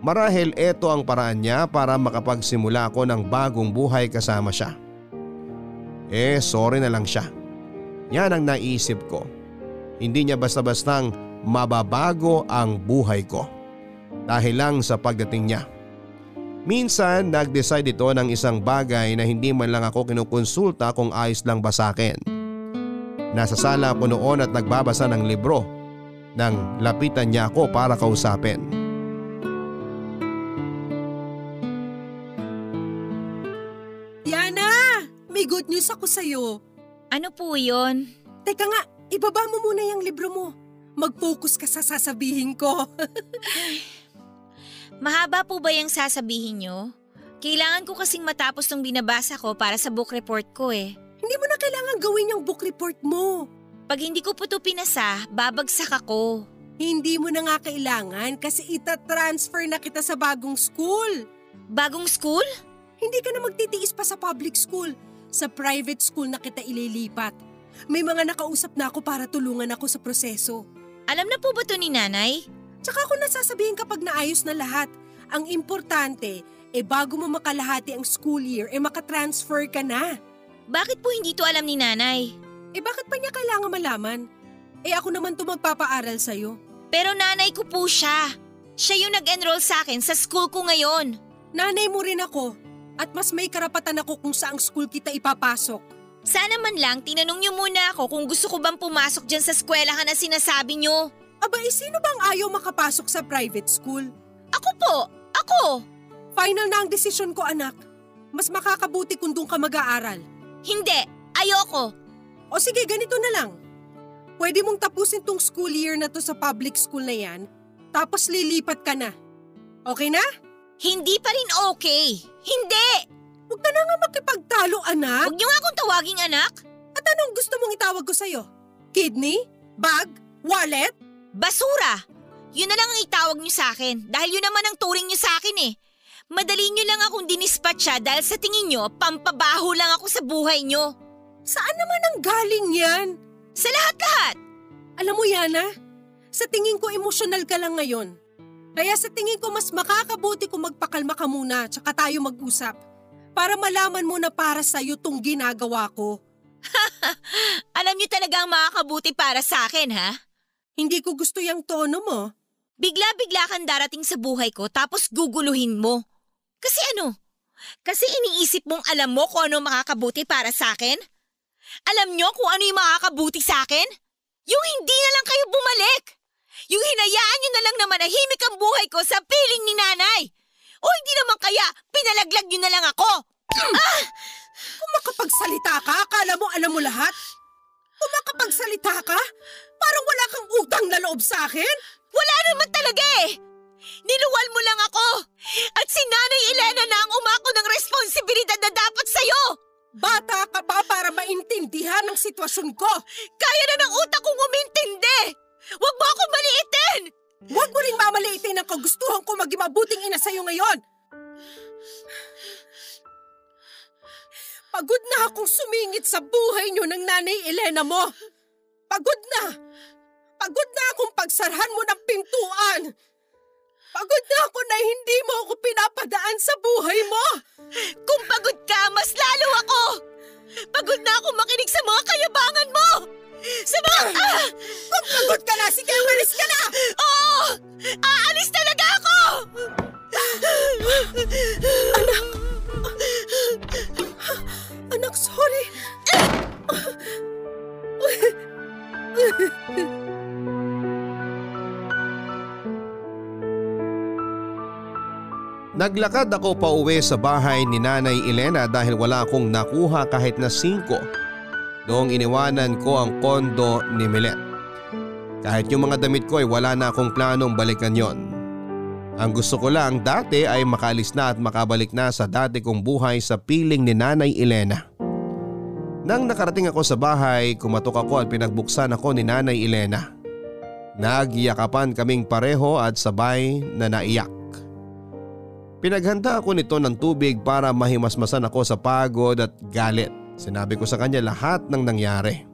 Marahil ito ang paraan niya para makapagsimula ako ng bagong buhay kasama siya. Eh sorry na lang siya. Yan ang naisip ko. Hindi niya basta-bastang mababago ang buhay ko. Dahil lang sa pagdating niya. Minsan nag-decide ito ng isang bagay na hindi man lang ako kinukonsulta kung ayos lang ba sa akin. Nasa sala ako noon at nagbabasa ng libro nang lapitan niya ako para kausapin. Yana! May good news ako sa'yo. Ano po yon? Teka nga, ibaba mo muna yung libro mo. Mag-focus ka sa sasabihin ko. Mahaba po ba yung sasabihin nyo? Kailangan ko kasing matapos tong binabasa ko para sa book report ko eh. Hindi mo na kailangan gawin yung book report mo. Pag hindi ko po ito pinasa, babagsak ako. Hindi mo na nga kailangan kasi ita-transfer na kita sa bagong school. Bagong school? Hindi ka na magtitiis pa sa public school. Sa private school na kita ililipat. May mga nakausap na ako para tulungan ako sa proseso. Alam na po ba ito ni nanay? Tsaka ako nasasabihin kapag naayos na lahat. Ang importante, eh bago mo makalahati ang school year, eh makatransfer ka na. Bakit po hindi to alam ni nanay? Eh bakit pa niya kailangan malaman? Eh ako naman to magpapaaral sa'yo. Pero nanay ko po siya. Siya yung nag-enroll sa akin sa school ko ngayon. Nanay mo rin ako. At mas may karapatan ako kung saang school kita ipapasok. Sana man lang tinanong niyo muna ako kung gusto ko bang pumasok dyan sa eskwelahan na sinasabi niyo. Aba, eh sino bang ayaw makapasok sa private school? Ako po! Ako! Final na ang desisyon ko anak. Mas makakabuti kung doon ka mag-aaral. Hindi! Ayoko! O sige, ganito na lang. Pwede mong tapusin tong school year na to sa public school na yan, tapos lilipat ka na. Okay na? Hindi pa rin okay! Hindi! Huwag ka na nga makipagtalo, anak. Huwag niyo nga akong tawaging anak! At anong gusto mong itawag ko sa'yo? Kidney? Bag? Wallet? Basura! Yun na lang ang itawag niyo sa akin dahil yun naman ang turing niyo sa akin eh. Madali niyo lang akong dinispatcha dahil sa tingin niyo, pampabaho lang ako sa buhay niyo. Saan naman ang galing yan? Sa lahat-lahat! Alam mo, Yana, sa tingin ko emosyonal ka lang ngayon. Kaya sa tingin ko mas makakabuti kung magpakalma ka muna tsaka tayo mag-usap. Para malaman mo na para sa'yo tong ginagawa ko. Alam niyo talaga ang makakabuti para sa akin, ha? Hindi ko gusto yung tono mo. Bigla-bigla kang darating sa buhay ko tapos guguluhin mo. Kasi ano? Kasi iniisip mong alam mo kung ano makakabuti para sa akin? Alam niyo kung ano yung makakabuti sa akin? Yung hindi na lang kayo bumalik. Yung hinayaan niyo na lang na manahimik ang buhay ko sa piling ni nanay. O hindi naman kaya, pinalaglag niyo na lang ako. Kung makapagsalita ka, akala mo alam mo lahat? Kung makapagsalita ka, parang wala kang utang na loob sa akin? Wala naman talaga eh. Niluwal mo lang ako. At si Nanay Elena na ang umako ng responsibilidad na dapat sa'yo. Bata ka pa para maintindihan ang sitwasyon ko. Kaya na ng utak kong umintindi. Huwag mo akong maliitin. Huwag mo ring mamaliitin ang kagustuhan ko maging mabuting ina sa'yo ngayon. Pagod na akong sumingit sa buhay niyo ng nanay Elena mo. Pagod na. Pagod na akong pagsarhan mo ng pintuan. Pagod na ako na hindi mo ako pinapadaan sa buhay mo. Kung pagod ka, mas lalo ako. Pagod na ako makinig sa mga kayabangan mo. Sa mga... Ah! Kung pagod ka na, sige, umalis ka na! Oo! Aalis talaga ako! Anak, sorry. Naglakad ako pa uwi sa bahay ni Nanay Elena dahil wala akong nakuha kahit na singko noong iniwanan ko ang kondo ni Milet. Kahit yung mga damit ko ay wala na akong planong balikan yon. Ang gusto ko lang dati ay makalis na at makabalik na sa dati kong buhay sa piling ni Nanay Elena. Nang nakarating ako sa bahay, kumatok ako at pinagbuksan ako ni Nanay Elena. Nagyakapan kaming pareho at sabay na naiyak. Pinaghanda ako nito ng tubig para mahimasmasan ako sa pagod at galit. Sinabi ko sa kanya lahat ng nangyari.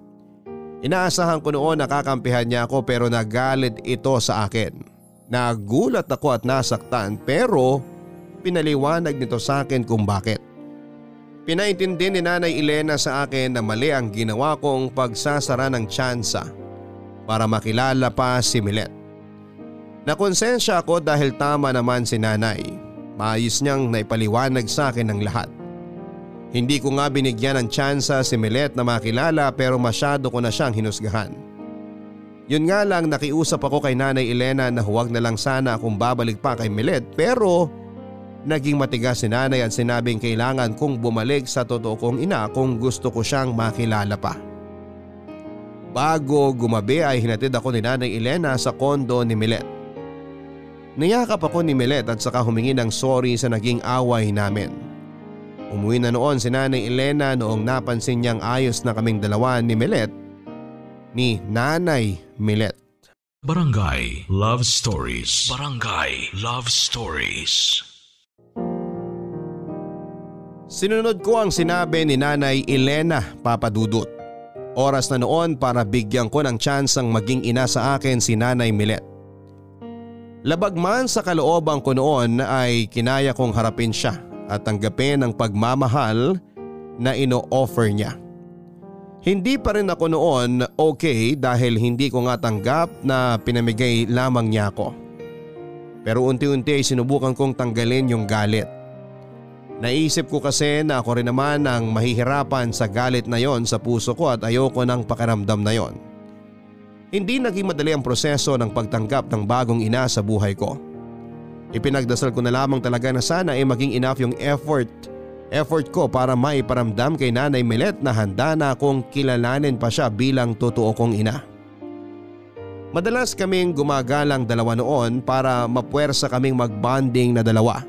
Inaasahan ko noon nakakampihan niya ako pero nagalit ito sa akin. Nagulat ako at nasaktan pero pinaliwanag nito sa akin kung bakit. Pinaintindi ni Nanay Elena sa akin na mali ang ginawa kong pagsasara ng tsansa para makilala pa si Milet. Nakonsensya ako dahil tama naman si Nanay. Maayos niyang naipaliwanag sa akin ang lahat. Hindi ko nga binigyan ng tsansa si Milet na makilala pero masyado ko na siyang hinusgahan. Yun nga lang nakiusap ako kay Nanay Elena na huwag na lang sana akong babalik pa kay Milet pero naging matigas si Nanay at sinabing kailangan kong bumalik sa totoo kong ina kung gusto ko siyang makilala pa. Bago gumabi ay hinatid ako ni Nanay Elena sa kondo ni Milet. Niyakap ako ni Milet at saka humingi ng sorry sa naging away namin. Umuwi na noon si Nanay Elena noong napansin niyang ayos na kaming dalawa ni Milet ni Nanay Milet. Barangay Love Stories. Barangay Love Stories. Sinunod ko ang sinabi ni Nanay Elena Papadudut. Oras na noon para bigyan ko ng tsansang maging ina sa akin si Nanay Milet. Labag man sa kalooban ko noon ay kinaya kong harapin siya at tanggapin ang pagmamahal na ino-offer niya. Hindi pa rin ako noon okay dahil hindi ko nga tanggap na pinamigay lamang niya ako. Pero unti-unti ay sinubukan kong tanggalin yung galit. Naisip ko kasi na ako rin naman ang mahihirapan sa galit na yon sa puso ko at ayoko ng pakiramdam na yon. Hindi naging madali ang proseso ng pagtanggap ng bagong ina sa buhay ko. Ipinagdasal ko na lamang talaga na sana ay maging enough yung effort Effort ko para maiparamdam kay Nanay Milet na handa na akong kilalanin pa siya bilang totoo kong ina. Madalas kaming gumagalang dalawa noon para mapuwersa kaming magbanding na dalawa.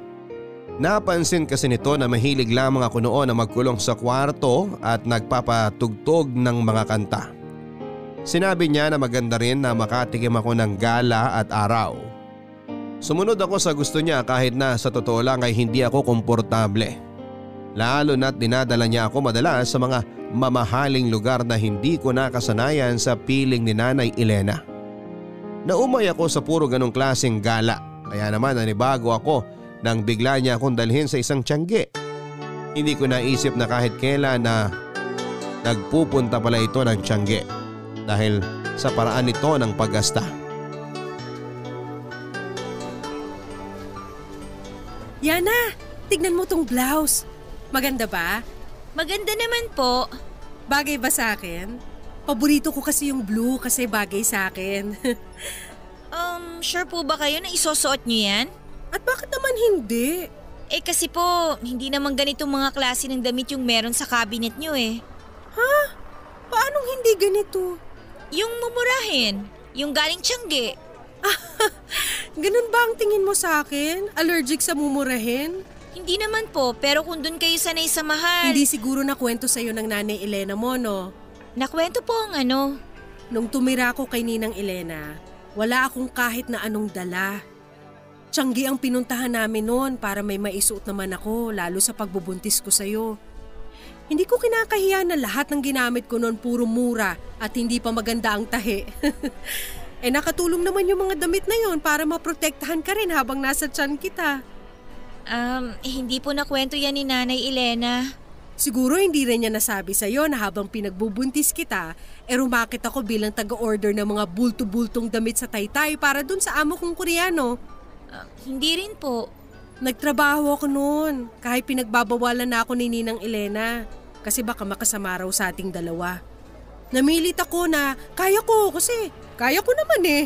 Napansin kasi nito na mahilig lamang ako noon na magkulong sa kwarto at nagpapatugtog ng mga kanta. Sinabi niya na maganda rin na makatikim ako ng gala at araw. Sumunod ako sa gusto niya kahit na sa totoo lang ay hindi ako komportable. Lalo na't dinadala niya ako madalas sa mga mamahaling lugar na hindi ko nakasanayan sa piling ni Nanay Elena. Naumay ako sa puro ganong klaseng gala kaya naman nanibago ako nang bigla niya akong dalhin sa isang tiyangge. Hindi ko naisip na kahit kailan na nagpupunta pala ito ng tiyangge dahil sa paraan nito ng paggasta. Yana, tignan mo tong blouse. Maganda ba? Maganda naman po. Bagay ba sa akin? Paborito ko kasi yung blue kasi bagay sa akin. Um, sure po ba kayo na isusuot niyo yan? At bakit naman hindi? Eh kasi po, hindi naman ganitong mga klase ng damit yung meron sa cabinet niyo eh. Ha? Paanong hindi ganito? Yung mumurahin, yung galing tiyangge. Ganun ba ang tingin mo sa akin? Allergic sa mumurahin? Hindi naman po, pero kung doon kayo sanay sa mahal. Hindi siguro na kwento sa'yo ng nanay Elena mo, no? Nakwento po ang ano. Nung tumira ko kay Ninang Elena, wala akong kahit na anong dala. Tiyanggi ang pinuntahan namin noon para may maisuot naman ako lalo sa pagbubuntis ko sa'yo. Hindi ko kinakahiya na lahat ng ginamit ko noon puro mura at hindi pa maganda ang tahi. eh nakatulong naman yung mga damit na yon para maprotektahan ka rin habang nasa tiyan kita. Um, eh, hindi po nakwento yan ni Nanay Elena. Siguro hindi rin niya nasabi sa'yo na habang pinagbubuntis kita, eh rumakit ako bilang taga-order ng mga bulto-bultong damit sa taytay para dun sa amo kong Koreano. Ah, hindi rin po. Nagtrabaho ako noon, kahit pinagbabawalan na ako ni Ninang Elena. Kasi baka makasama raw sa ating dalawa. Namilit ako na kaya ko kasi kaya ko naman eh.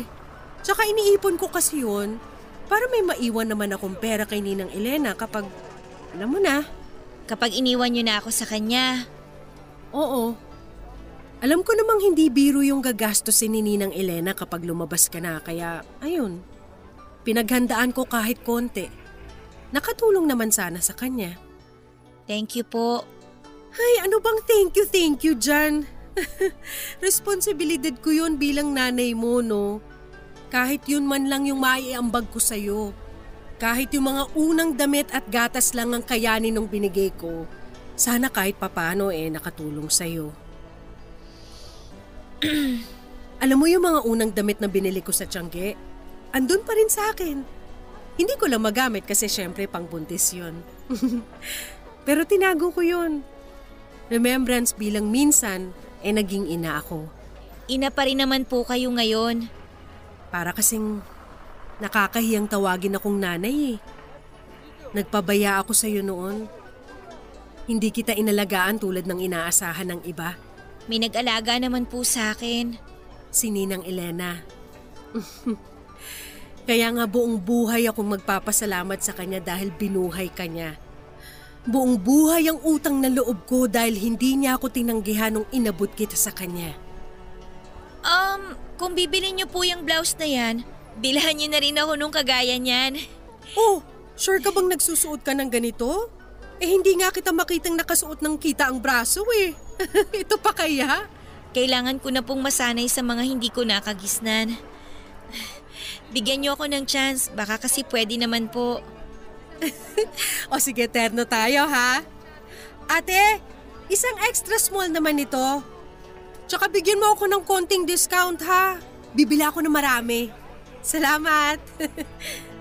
Tsaka iniipon ko kasi yun para may maiwan naman akong pera kay Ninang Elena kapag, alam mo na, Kapag iniwan niyo na ako sa kanya. Oo. Alam ko namang hindi biro yung gagastosin ni Ninang Elena kapag lumabas ka na kaya ayun. Pinaghandaan ko kahit konti. Nakatulong naman sana sa kanya. Thank you po. Ay, ano bang thank you, thank you dyan? Responsibilidad ko yun bilang nanay mo, no? Kahit yun man lang yung maiambag ko sa'yo. Kahit yung mga unang damit at gatas lang ang kayanin nung binigay ko, sana kahit papano eh nakatulong sa'yo. Alam mo yung mga unang damit na binili ko sa Tiangge? Andun pa rin sa akin. Hindi ko lang magamit kasi syempre pang buntis yun. Pero tinago ko yun. Remembrance bilang minsan eh naging ina ako. Ina pa rin naman po kayo ngayon. Para kasing nakakahiyang tawagin akong nanay eh. Nagpabaya ako sa iyo noon. Hindi kita inalagaan tulad ng inaasahan ng iba. May nag-alaga naman po sa akin. Si Ninang Elena. Kaya nga buong buhay akong magpapasalamat sa kanya dahil binuhay ka niya. Buong buhay ang utang na loob ko dahil hindi niya ako tinanggihan nung inabot kita sa kanya. Um, kung bibili niyo po yung blouse na yan, bilhan niyo na rin ako nung kagaya niyan. Oh, sure ka bang nagsusuot ka ng ganito? Eh hindi nga kita makitang nakasuot ng kita ang braso eh. Ito pa kaya? Kailangan ko na pong masanay sa mga hindi ko nakagisnan. Bigyan niyo ako ng chance, baka kasi pwede naman po. O sige, terno tayo ha. Ate, isang extra small naman ito. Tsaka bigyan mo ako ng konting discount ha. Bibila ako ng marami. Salamat.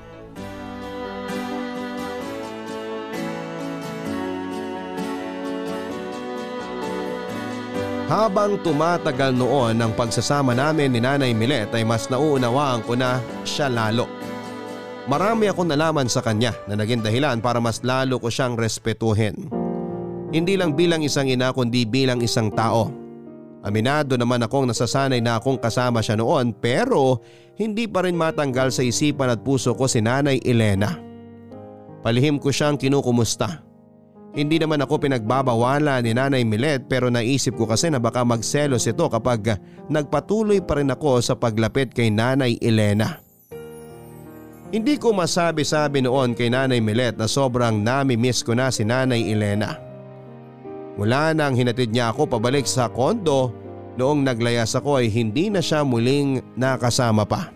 Habang tumatagal noon ang pagsasama namin ni Nanay Milet ay mas nauunawaan ko na siya lalo. Marami akong nalaman sa kanya na naging dahilan para mas lalo ko siyang respetuhin. Hindi lang bilang isang ina kundi bilang isang tao. Aminado naman akong nasasanay na akong kasama siya noon pero hindi pa rin matanggal sa isipan at puso ko si Nanay Elena. Palihim ko siyang kinukumusta. Hindi naman ako pinagbabawala ni Nanay Milet pero naisip ko kasi na baka magselos ito kapag nagpatuloy pa rin ako sa paglapit kay Nanay Elena. Hindi ko masabi-sabi noon kay Nanay Milet na sobrang nami-miss ko na si Nanay Elena. Mula nang hinatid niya ako pabalik sa kondo noong naglayas ako ay hindi na siya muling nakasama pa.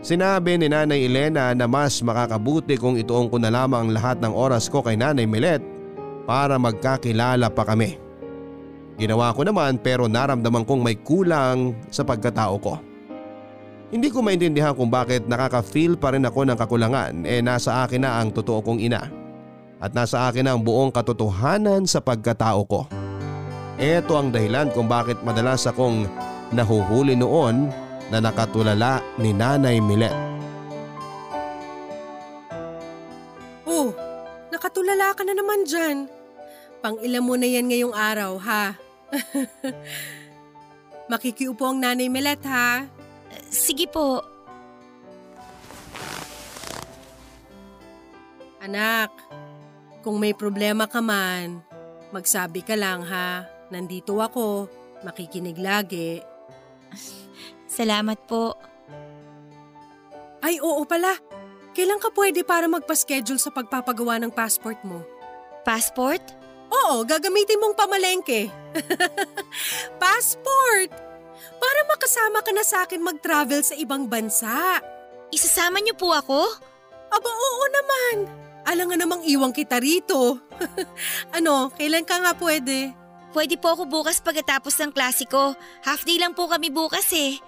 Sinabi ni Nanay Elena na mas makakabuti kung ituong ko na lamang lahat ng oras ko kay Nanay Milet para magkakilala pa kami. Ginawa ko naman pero naramdaman kong may kulang sa pagkatao ko. Hindi ko maintindihan kung bakit nakaka-feel pa rin ako ng kakulangan eh nasa akin na ang totoo kong ina. At nasa akin na ang buong katotohanan sa pagkatao ko. Ito ang dahilan kung bakit madalas akong nahuhuli noon na nakatulala ni Nanay Milet. oh, nakatulala ka na naman dyan. Pang-ilan mo na yan ngayong araw ha. Makikiupo ang nanay Melet ha. Sige po, Anak, kung may problema ka man, magsabi ka lang ha. Nandito ako, makikinig lagi. salamat po. Ay oo pala, kailan ka pwede para magpa-schedule sa pagpapagawa ng passport mo? Passport? Oo, gagamitin mong pamalengke. passport! Para makasama ka na sa akin mag-travel sa ibang bansa. Isasama niyo po ako? Aba oo naman. Alam nga namang iwang kita rito. ano, kailan ka nga pwede? Pwede po ako bukas pagkatapos ng klasiko. Half day lang po kami bukas eh.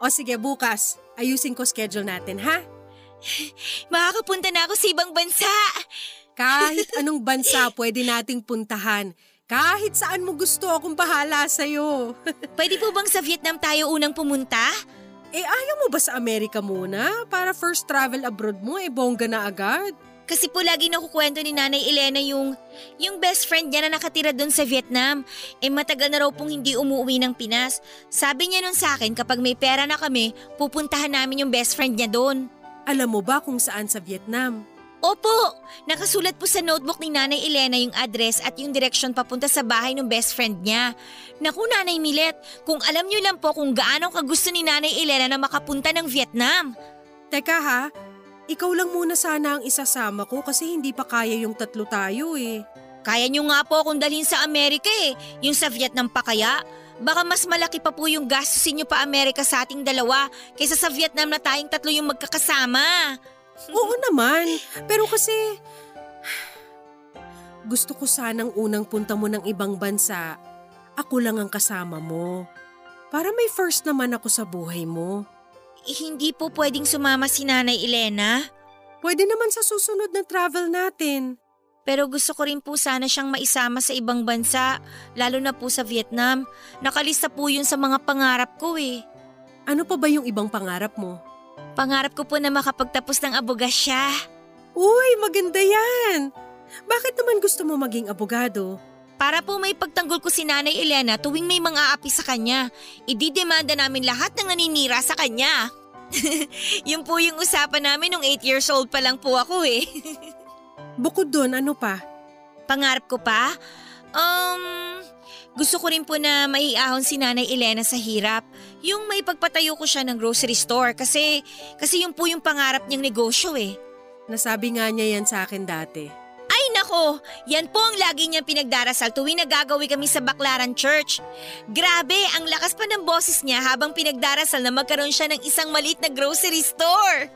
O sige, bukas. Ayusin ko schedule natin, ha? Makakapunta na ako sa ibang bansa. Kahit anong bansa pwede nating puntahan. Kahit saan mo gusto akong bahala sa'yo. Pwede po bang sa Vietnam tayo unang pumunta? eh ayaw mo ba sa Amerika muna? Para first travel abroad mo, eh bongga na agad. Kasi po lagi nakukwento ni Nanay Elena yung, yung best friend niya na nakatira doon sa Vietnam. Eh matagal na raw pong hindi umuwi ng Pinas. Sabi niya nun sa akin kapag may pera na kami, pupuntahan namin yung best friend niya doon. Alam mo ba kung saan sa Vietnam? Opo! Nakasulat po sa notebook ni Nanay Elena yung address at yung direksyon papunta sa bahay ng best friend niya. Naku Nanay Milet, kung alam niyo lang po kung gaano kagusto ni Nanay Elena na makapunta ng Vietnam. Teka ha, ikaw lang muna sana ang isasama ko kasi hindi pa kaya yung tatlo tayo eh. Kaya niyo nga po akong dalhin sa Amerika eh, yung sa Vietnam pa kaya. Baka mas malaki pa po yung gastusin niyo pa Amerika sa ating dalawa kaysa sa Vietnam na tayong tatlo yung magkakasama. Oo naman, pero kasi... Gusto ko sanang unang punta mo ng ibang bansa. Ako lang ang kasama mo. Para may first naman ako sa buhay mo. Hindi po pwedeng sumama si Nanay Elena. Pwede naman sa susunod na travel natin. Pero gusto ko rin po sana siyang maisama sa ibang bansa, lalo na po sa Vietnam. Nakalista po yun sa mga pangarap ko eh. Ano pa ba yung ibang pangarap mo? Pangarap ko po na makapagtapos ng abogasya. Uy, maganda yan! Bakit naman gusto mo maging abogado? Para po may pagtanggol ko si Nanay Elena tuwing may mga aapi sa kanya, ididemanda namin lahat ng naninira sa kanya. Yun po yung usapan namin nung 8 years old pa lang po ako eh. Bukod doon, ano pa? Pangarap ko pa? Um, gusto ko rin po na maiahon si Nanay Elena sa hirap. Yung may pagpatayo ko siya ng grocery store kasi, kasi yun po yung pangarap niyang negosyo eh. Nasabi nga niya yan sa akin dati. Ay nako, yan po ang lagi niyang pinagdarasal tuwing nagagawi kami sa Baclaran Church. Grabe, ang lakas pa ng boses niya habang pinagdarasal na magkaroon siya ng isang maliit na grocery store.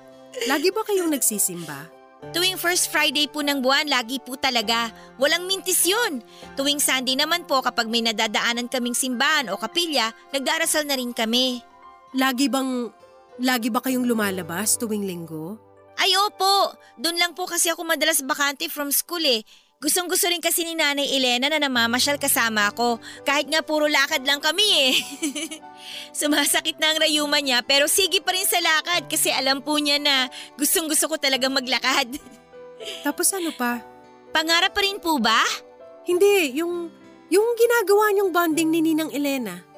Lagi ba kayong nagsisimba? Tuwing first Friday po ng buwan, lagi po talaga. Walang mintis yun. Tuwing Sunday naman po kapag may nadadaanan kaming simbahan o kapilya, nagdarasal na rin kami. Lagi bang, lagi ba kayong lumalabas tuwing linggo? Ay opo, doon lang po kasi ako madalas bakante from school eh. Gustong gusto rin kasi ni Nanay Elena na namamasyal kasama ako kahit nga puro lakad lang kami eh. Sumasakit na ang rayuma niya pero sige pa rin sa lakad kasi alam po niya na gustong gusto ko talaga maglakad. Tapos ano pa? Pangarap pa rin po ba? Hindi, yung, yung ginagawa niyong bonding ni Ninang Elena.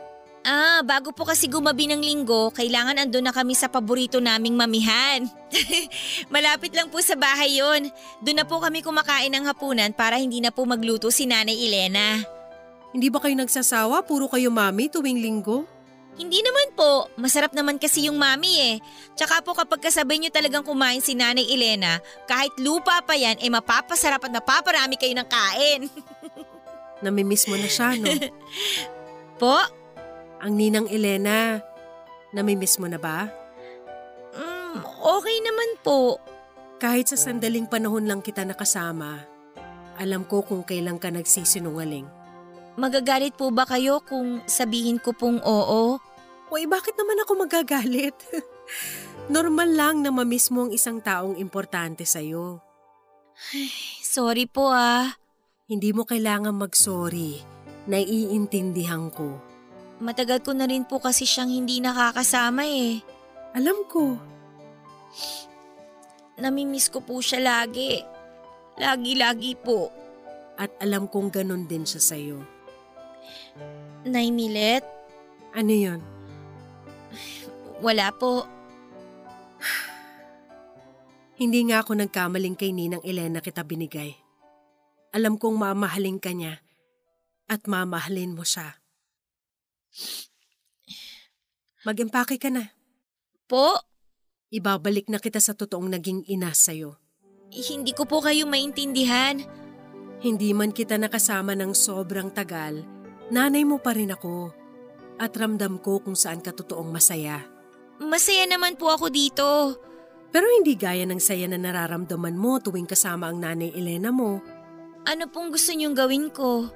Ah, bago po kasi gumabi ng linggo, kailangan andun na kami sa paborito naming mamihan. Malapit lang po sa bahay yon. Doon na po kami kumakain ng hapunan para hindi na po magluto si Nanay Elena. Hindi ba kayo nagsasawa? Puro kayo mami tuwing linggo? Hindi naman po, masarap naman kasi yung mami eh. Tsaka po kapag kasabay nyo talagang kumain si Nanay Elena, kahit lupa pa yan, eh mapapasarap at mapaparami kayo ng kain. Namimiss mo na siya, no? po? Ang ninang Elena, namimiss mo na ba? Mm, okay naman po. Kahit sa sandaling panahon lang kita nakasama, alam ko kung kailan ka nagsisinungaling. Magagalit po ba kayo kung sabihin ko pong oo? Uy, bakit naman ako magagalit? Normal lang na mamiss mo ang isang taong importante sa'yo. Sorry po ah. Hindi mo kailangan mag-sorry. Naiintindihan ko. Matagal ko na rin po kasi siyang hindi nakakasama eh. Alam ko. Namimiss ko po siya lagi. Lagi-lagi po. At alam kong ganun din siya sa'yo. Nay Milet? Ano yon? Wala po. Hindi nga ako nagkamaling kay Ninang Elena kita binigay. Alam kong mamahalin ka niya at mamahalin mo siya. Mag-empake ka na. Po? Ibabalik na kita sa totoong naging ina sa'yo. Hindi ko po kayo maintindihan. Hindi man kita nakasama ng sobrang tagal, nanay mo pa rin ako. At ramdam ko kung saan ka totoong masaya. Masaya naman po ako dito. Pero hindi gaya ng saya na nararamdaman mo tuwing kasama ang nanay Elena mo. Ano pong gusto niyong gawin ko?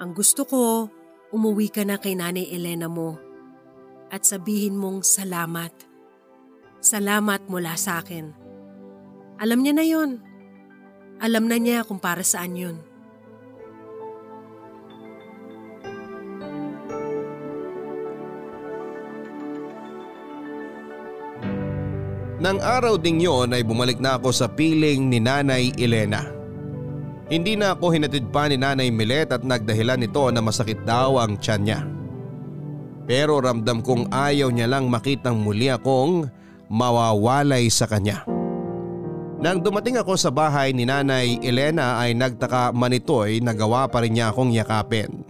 Ang gusto ko, umuwi ka na kay nanay Elena mo at sabihin mong salamat. Salamat mula sa akin. Alam niya na yon. Alam na niya kung para saan yun. Nang araw ding yon ay bumalik na ako sa piling ni Nanay Elena. Hindi na ako hinatid pa ni Nanay Milet at nagdahilan nito na masakit daw ang tiyan niya. Pero ramdam kong ayaw niya lang makitang muli akong mawawalay sa kanya. Nang dumating ako sa bahay ni Nanay Elena ay nagtaka manitoy na gawa pa rin niya akong yakapin.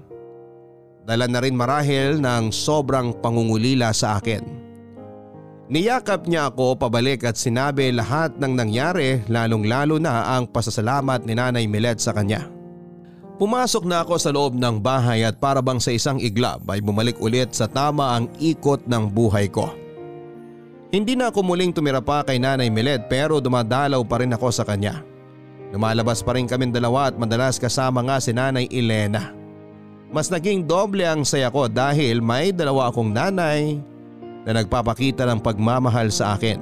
Dala na rin marahil ng sobrang pangungulila sa akin. Niyakap niya ako pabalik at sinabi lahat ng nangyari lalong lalo na ang pasasalamat ni Nanay Milet sa kanya. Pumasok na ako sa loob ng bahay at para bang sa isang iglap ay bumalik ulit sa tama ang ikot ng buhay ko. Hindi na ako muling tumira pa kay Nanay Milet pero dumadalaw pa rin ako sa kanya. Lumalabas pa rin kaming dalawa at madalas kasama nga si Nanay Elena. Mas naging doble ang saya ko dahil may dalawa akong nanay na nagpapakita ng pagmamahal sa akin.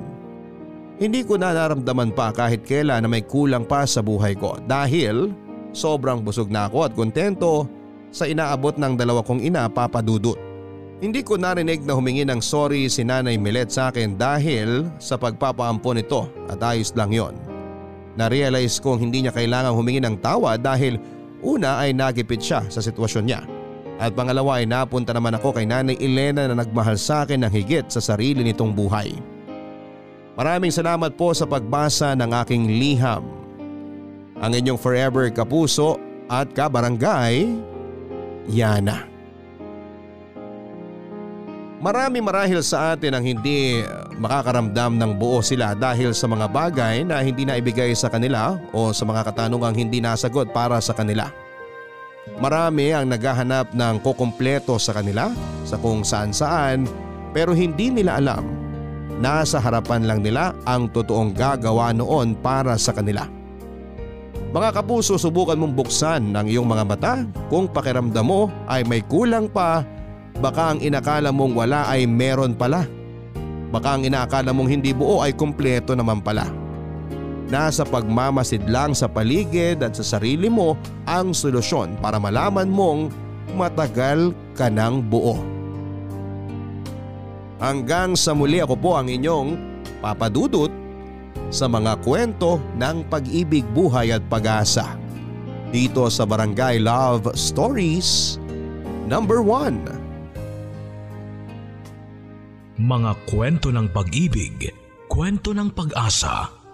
Hindi ko na naramdaman pa kahit kailan na may kulang pa sa buhay ko dahil sobrang busog na ako at kontento sa inaabot ng dalawa kong ina papadudot. Hindi ko narinig na humingi ng sorry si Nanay Milet sa akin dahil sa pagpapaampon nito at ayos lang yon. Na-realize kong hindi niya kailangang humingi ng tawa dahil una ay nagipit siya sa sitwasyon niya. At pangalawa ay napunta naman ako kay Nanay Elena na nagmahal sa akin ng higit sa sarili nitong buhay. Maraming salamat po sa pagbasa ng aking liham. Ang inyong forever kapuso at kabarangay, Yana. Marami marahil sa atin ang hindi makakaramdam ng buo sila dahil sa mga bagay na hindi na ibigay sa kanila o sa mga katanungang hindi nasagot para sa kanila. Marami ang naghahanap ng kukumpleto sa kanila sa kung saan saan pero hindi nila alam na sa harapan lang nila ang totoong gagawa noon para sa kanila. Mga kapuso subukan mong buksan ang iyong mga mata kung pakiramdam mo ay may kulang pa Baka ang inakala mong wala ay meron pala. Baka ang inakala mong hindi buo ay kumpleto naman pala. Nasa pagmamasid lang sa paligid at sa sarili mo ang solusyon para malaman mong matagal ka ng buo. Hanggang sa muli ako po ang inyong papadudot sa mga kwento ng pag-ibig, buhay at pag-asa. Dito sa Barangay Love Stories Number 1 mga kwento ng pag-ibig, kwento ng pag-asa